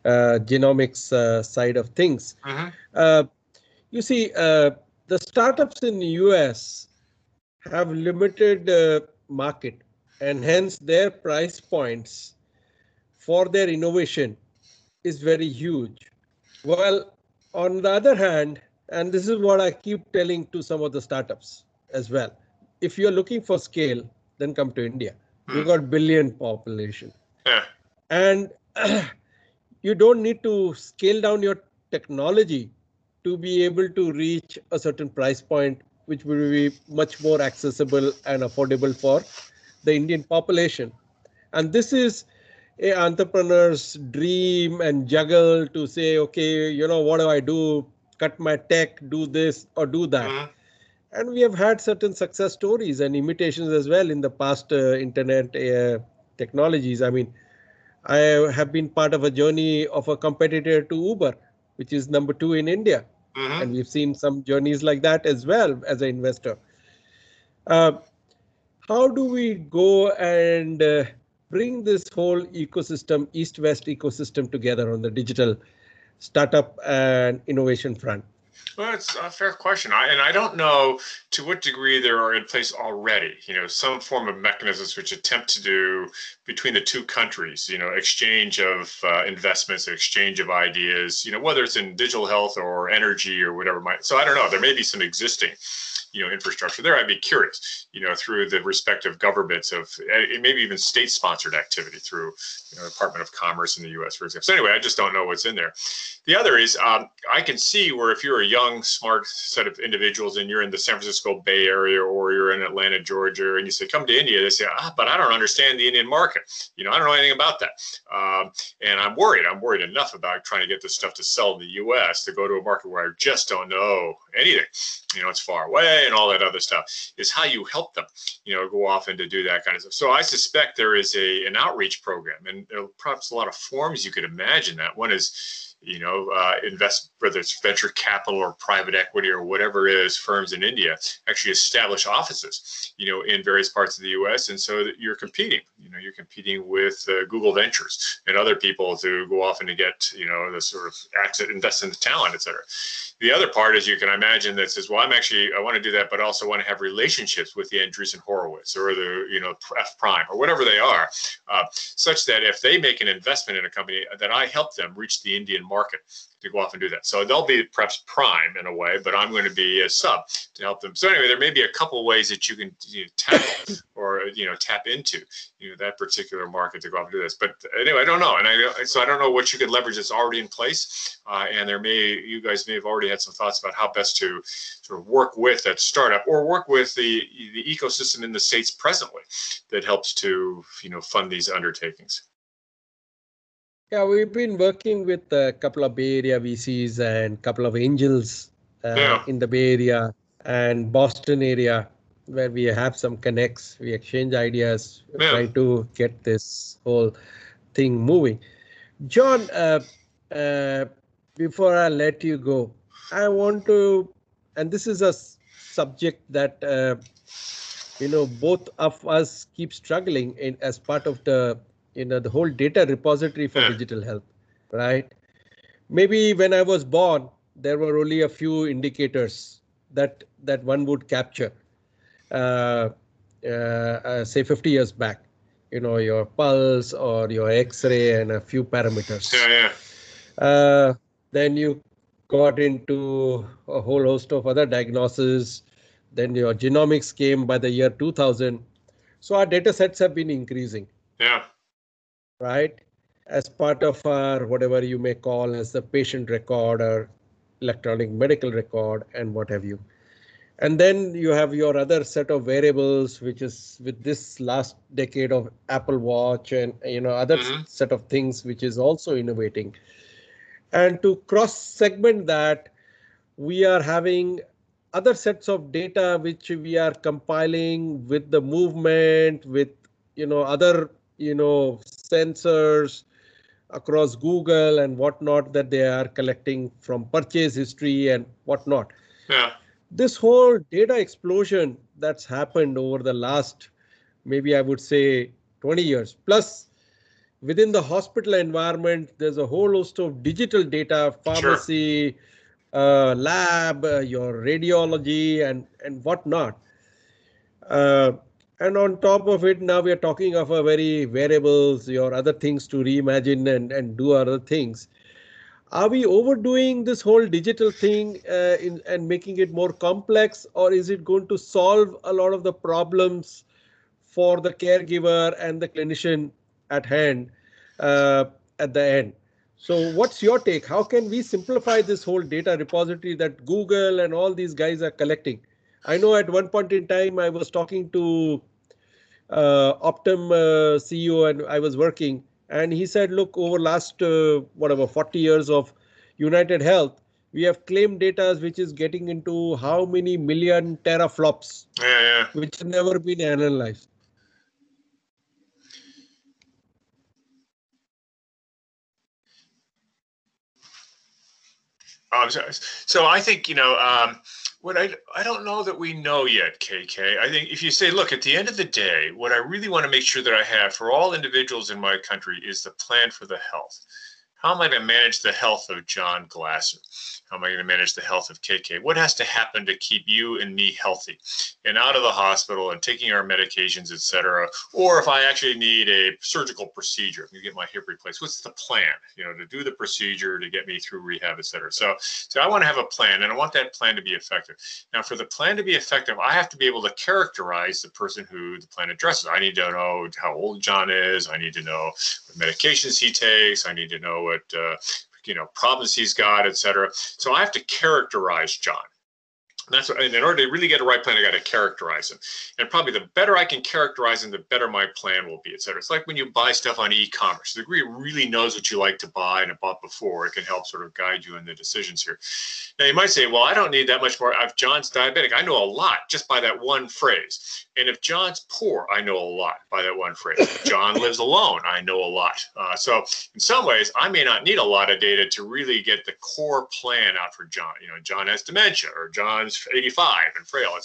uh, genomics uh, side of things. Uh-huh. Uh, you see, uh, the startups in the US have limited market, and hence their price points for their innovation is very huge. Well, on the other hand, and this is what I keep telling to some of the startups as well. If you're looking for scale, then come to India. You've hmm. got billion population. Yeah. And (clears throat) you don't need to scale down your technology to be able to reach a certain price point, which will be much more accessible and affordable for the Indian population. And this is a entrepreneur's dream and juggle to say, okay, you know, what do I do? Cut my tech, do this or do that. Mm-hmm. And we have had certain success stories and imitations as well in the past uh, internet uh, technologies. I mean, I have been part of a journey of a competitor to Uber, which is number two in India. Mm-hmm. And we've seen some journeys like that as well as an investor. Uh, how do we go and uh, bring this whole ecosystem, East West ecosystem together on the digital startup and innovation front? Well, it's a fair question. I, and I don't know to what degree there are in place already, you know, some form of mechanisms which attempt to do between the two countries, you know, exchange of uh, investments, exchange of ideas, you know, whether it's in digital health or energy or whatever might. So I don't know. There may be some existing you know infrastructure there. I'd be curious, you know, through the respective governments of eh, maybe even state-sponsored activity through you know, Department of Commerce in the U.S., for example. So anyway, I just don't know what's in there. The other is um, I can see where if you're a young, smart set of individuals and you're in the San Francisco Bay Area or you're in Atlanta, Georgia, and you say, come to India, they say, ah, but I don't understand the Indian market. You know, I don't know anything about that. Um, and I'm worried. I'm worried enough about trying to get this stuff to sell in the U.S. to go to a market where I just don't know anything. You know, it's far away and all that other stuff. Is how you help them, you know, go off and to do that kind of stuff. So I suspect there is a an outreach program, and perhaps a lot of forms you could imagine that. One is you know, uh, invest whether it's venture capital or private equity or whatever it is, firms in India actually establish offices, you know, in various parts of the U.S. And so you're competing, you know, you're competing with uh, Google Ventures and other people to go off and to get, you know, the sort of access, invest in the talent, et cetera. The other part is you can imagine that says, well, I'm actually, I want to do that, but also want to have relationships with the Andreessen Horowitz or the, you know, F Prime or whatever they are, uh, such that if they make an investment in a company, that I help them reach the Indian market to go off and do that. So they'll be perhaps prime in a way, but I'm going to be a sub to help them. So anyway, there may be a couple ways that you can you know, tap (laughs) or you know tap into you know that particular market to go off and do this. But anyway, I don't know, and I so I don't know what you could leverage that's already in place. Uh, and there may you guys may have already had some thoughts about how best to sort of work with that startup or work with the the ecosystem in the states presently that helps to you know fund these undertakings. Yeah, we've been working with a couple of Bay Area VCs and a couple of angels uh, yeah. in the Bay Area and Boston area where we have some connects. We exchange ideas, yeah. trying to get this whole thing moving. John, uh, uh, before I let you go, I want to, and this is a subject that uh, you know both of us keep struggling in as part of the you know the whole data repository for digital health right? Maybe when i was born there were only a few indicators that that one would capture uh, uh, uh, say 50 years back you know your pulse or your x-ray and a few parameters. Yeah, yeah. Uh, then you got into a whole host of other diagnoses. Then your genomics came by the year 2000 so our data sets have been increasing. Yeah right? As part of our whatever you may call as the patient record or electronic medical record and what have you. And then you have your other set of variables, which is with this last decade of Apple Watch and you know other mm-hmm. set of things, which is also innovating. And to cross segment that, we are having other sets of data which we are compiling with the movement, with you know other you know sensors across Google and whatnot that they are collecting from purchase history and whatnot. Yeah. This whole data explosion that's happened over the last, maybe I would say 20 years, plus within the hospital environment, there's a whole host of digital data, pharmacy, sure. uh, lab, uh, your radiology, and and whatnot. Uh, and on top of it, now we are talking of a very variables, your other things to reimagine and, and do other things. Are we overdoing this whole digital thing uh, in, and making it more complex, or is it going to solve a lot of the problems for the caregiver and the clinician at hand uh, at the end? So, what's your take? How can we simplify this whole data repository that Google and all these guys are collecting? I know at one point in time I was talking to uh, Optum uh, CEO and I was working, and he said, "Look, over last uh, whatever 40 years of United Health, we have claimed data which is getting into how many million teraflops, yeah, yeah. which never been analyzed." Um, so, so I think you know um, what I I don't know that we know yet, KK. I think if you say, look, at the end of the day, what I really want to make sure that I have for all individuals in my country is the plan for the health. How am I going to manage the health of John Glaser? How am I going to manage the health of KK? What has to happen to keep you and me healthy and out of the hospital and taking our medications, et cetera? Or if I actually need a surgical procedure, to get my hip replaced, what's the plan, you know, to do the procedure, to get me through rehab, et cetera? So, so I want to have a plan and I want that plan to be effective. Now, for the plan to be effective, I have to be able to characterize the person who the plan addresses. I need to know how old John is. I need to know what medications he takes. I need to know what uh, you know problems he's got, et cetera. So I have to characterize John. And that's what, in order to really get a right plan, I got to characterize him. And probably the better I can characterize him, the better my plan will be, et cetera. It's like when you buy stuff on e-commerce. The degree really knows what you like to buy and have bought before, it can help sort of guide you in the decisions here. Now you might say, well, I don't need that much more. If John's diabetic, I know a lot just by that one phrase. And if John's poor, I know a lot by that one phrase. If John (laughs) lives alone, I know a lot. Uh, so in some ways, I may not need a lot of data to really get the core plan out for John. You know, John has dementia or John's 85 and frail, et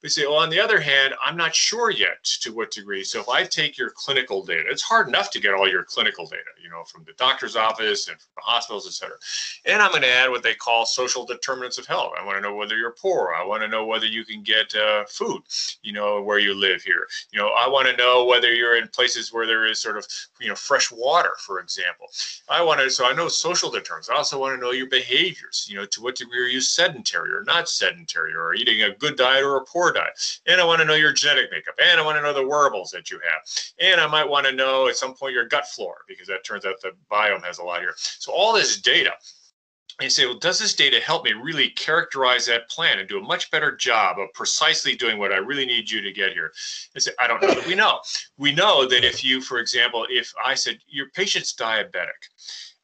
But say, well, on the other hand, I'm not sure yet to what degree. So if I take your clinical data, it's hard enough to get all your clinical data, you know, from the doctor's office and from the hospitals, et cetera. And I'm going to add what they call social determinants of health. I want to know whether you're poor. I want to know whether you can get uh, food, you know, where you live here. You know, I want to know whether you're in places where there is sort of, you know, fresh water, for example. I want to, so I know social determinants. I also want to know your behaviors, you know, to what degree are you sedentary or not sedentary or eating a good diet or a poor diet. And I want to know your genetic makeup. And I want to know the wearables that you have. And I might want to know at some point your gut flora, because that turns out the biome has a lot here. So all this data and say, well, does this data help me really characterize that plan and do a much better job of precisely doing what I really need you to get here? I say, I don't know that we know. We know that if you, for example, if I said your patient's diabetic,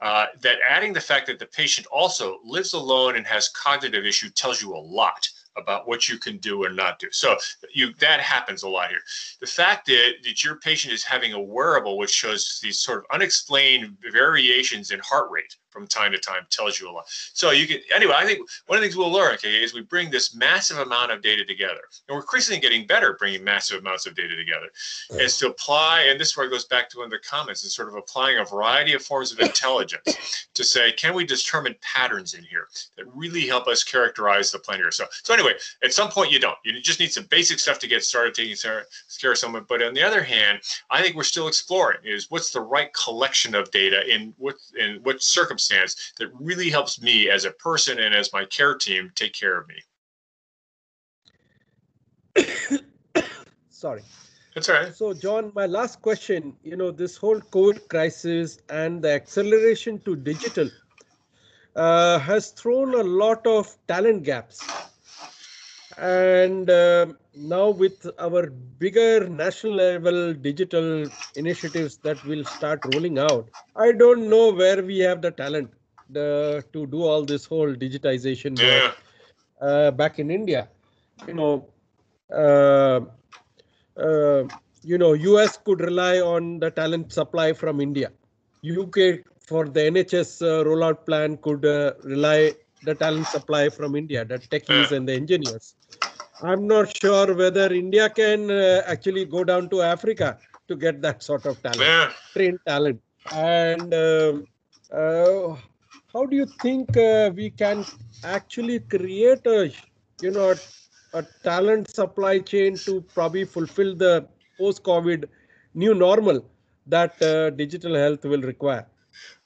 uh, that adding the fact that the patient also lives alone and has cognitive issue tells you a lot about what you can do or not do. So you that happens a lot here. The fact that, that your patient is having a wearable which shows these sort of unexplained variations in heart rate from time to time tells you a lot. So you can anyway. I think one of the things we'll learn, okay, is we bring this massive amount of data together, and we're increasingly getting better at bringing massive amounts of data together, right. is to apply. And this is where it goes back to one of the comments: is sort of applying a variety of forms of intelligence to say, can we determine patterns in here that really help us characterize the plan here? So, so anyway, at some point you don't. You just need some basic stuff to get started taking care of someone. But on the other hand, I think we're still exploring: is what's the right collection of data in what in what circumstance that really helps me as a person and as my care team take care of me. (coughs) Sorry. That's all right. So, John, my last question you know, this whole COVID crisis and the acceleration to digital uh, has thrown a lot of talent gaps and uh, now with our bigger national level digital initiatives that will start rolling out i don't know where we have the talent the, to do all this whole digitization yeah. uh, back in india you know uh, uh you know us could rely on the talent supply from india uk for the nhs uh, rollout plan could uh, rely the talent supply from India, the techies and the engineers. I'm not sure whether India can uh, actually go down to Africa to get that sort of talent, yeah. trained talent. And uh, uh, how do you think uh, we can actually create a, you know, a, a talent supply chain to probably fulfill the post-COVID new normal that uh, digital health will require?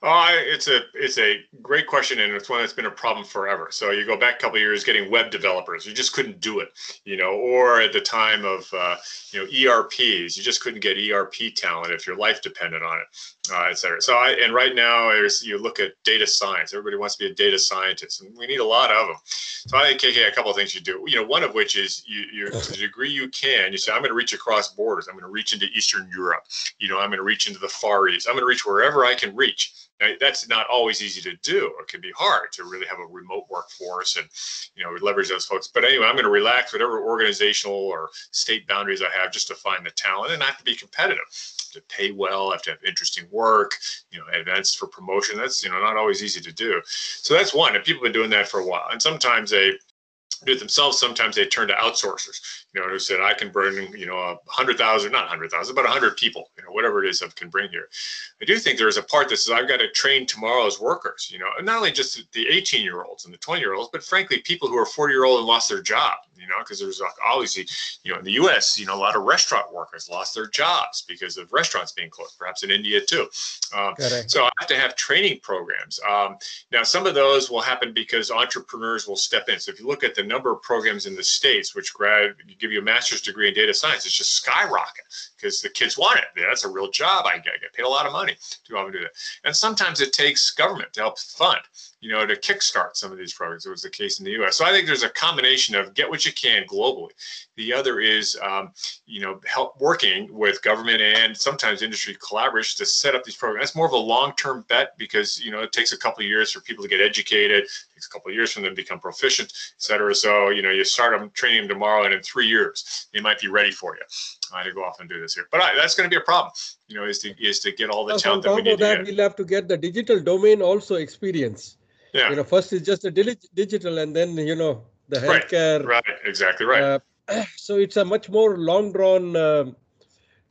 Oh, it's a it's a great question, and it's one that's been a problem forever. So you go back a couple years, getting web developers, you just couldn't do it, you know. Or at the time of uh, you know ERPs, you just couldn't get ERP talent if your life depended on it, uh, et cetera. So I, and right now, there's you look at data science. Everybody wants to be a data scientist, and we need a lot of them. So I think KK, a couple of things you do. You know, one of which is you, you to the degree you can, you say I'm going to reach across borders. I'm going to reach into Eastern Europe. You know, I'm going to reach into the Far East. I'm going to reach wherever I can reach that's not always easy to do. It can be hard to really have a remote workforce and, you know, leverage those folks. But anyway, I'm going to relax whatever organizational or state boundaries I have just to find the talent and I have to be competitive to pay well, I have to have interesting work, you know, events for promotion. That's, you know, not always easy to do. So that's one. And people have been doing that for a while. And sometimes they do it themselves. Sometimes they turn to outsourcers. You know, who said I can bring, you know, a hundred thousand, not a hundred thousand, but a hundred people, you know, whatever it is I can bring here. I do think there's a part that says I've got to train tomorrow's workers, you know, and not only just the 18 year olds and the 20 year olds, but frankly, people who are 40 year old and lost their job, you know, because there's obviously, you know, in the U.S., you know, a lot of restaurant workers lost their jobs because of restaurants being closed, perhaps in India too. Um, so I have to have training programs. Um, now, some of those will happen because entrepreneurs will step in. So if you look at the number of programs in the states which grad give you a master's degree in data science, it's just skyrocket because the kids want it. That's a real job. I get, I get paid a lot of money to and do that. And sometimes it takes government to help fund, you know, to kickstart some of these programs. It was the case in the U.S. So I think there's a combination of get what you can globally. The other is, um, you know, help working with government and sometimes industry collaborations to set up these programs. That's more of a long-term bet because you know it takes a couple of years for people to get educated. It takes a couple of years for them to become proficient, et cetera. So you know, you start them training them tomorrow, and in three years they might be ready for you i uh, to go off and do this here. But I, that's going to be a problem, you know, is to is to get all the talent that we need. That, we'll have to get the digital domain also experience. Yeah. You know, first is just a digital, and then you know the healthcare. Right. right. Exactly right. Uh, (clears throat) so it's a much more long drawn uh,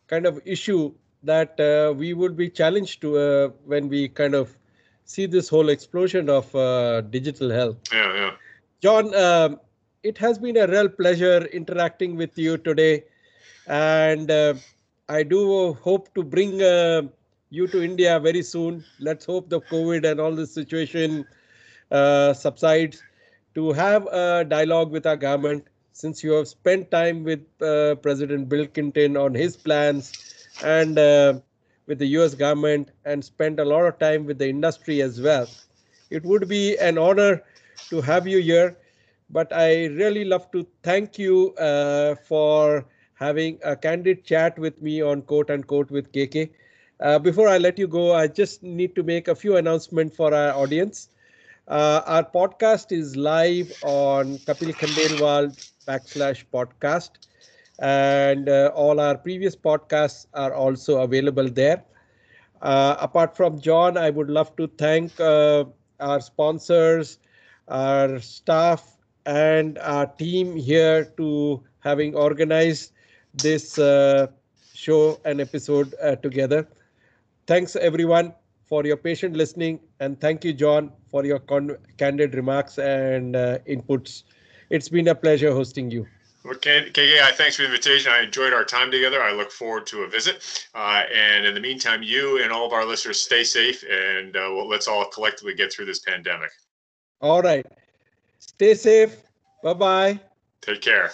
kind of issue that uh, we would be challenged to uh, when we kind of see this whole explosion of uh, digital health. Yeah, yeah. John, um, it has been a real pleasure interacting with you today. And uh, I do hope to bring uh, you to India very soon. Let's hope the COVID and all this situation uh, subsides to have a dialogue with our government since you have spent time with uh, President Bill Clinton on his plans and uh, with the US government and spent a lot of time with the industry as well. It would be an honor to have you here, but I really love to thank you uh, for having a candid chat with me on quote unquote with KK. Uh, before I let you go, I just need to make a few announcements for our audience. Uh, our podcast is live on Kapil Khandelwal backslash podcast, and uh, all our previous podcasts are also available there. Uh, apart from John, I would love to thank uh, our sponsors, our staff, and our team here to having organized this uh, show and episode uh, together. Thanks everyone for your patient listening and thank you John for your candid remarks and uh, inputs. It's been a pleasure hosting you. Well, KK, thanks for the invitation. I enjoyed our time together. I look forward to a visit. Uh, and in the meantime, you and all of our listeners stay safe and uh, well, let's all collectively get through this pandemic. All right. Stay safe. Bye bye. Take care.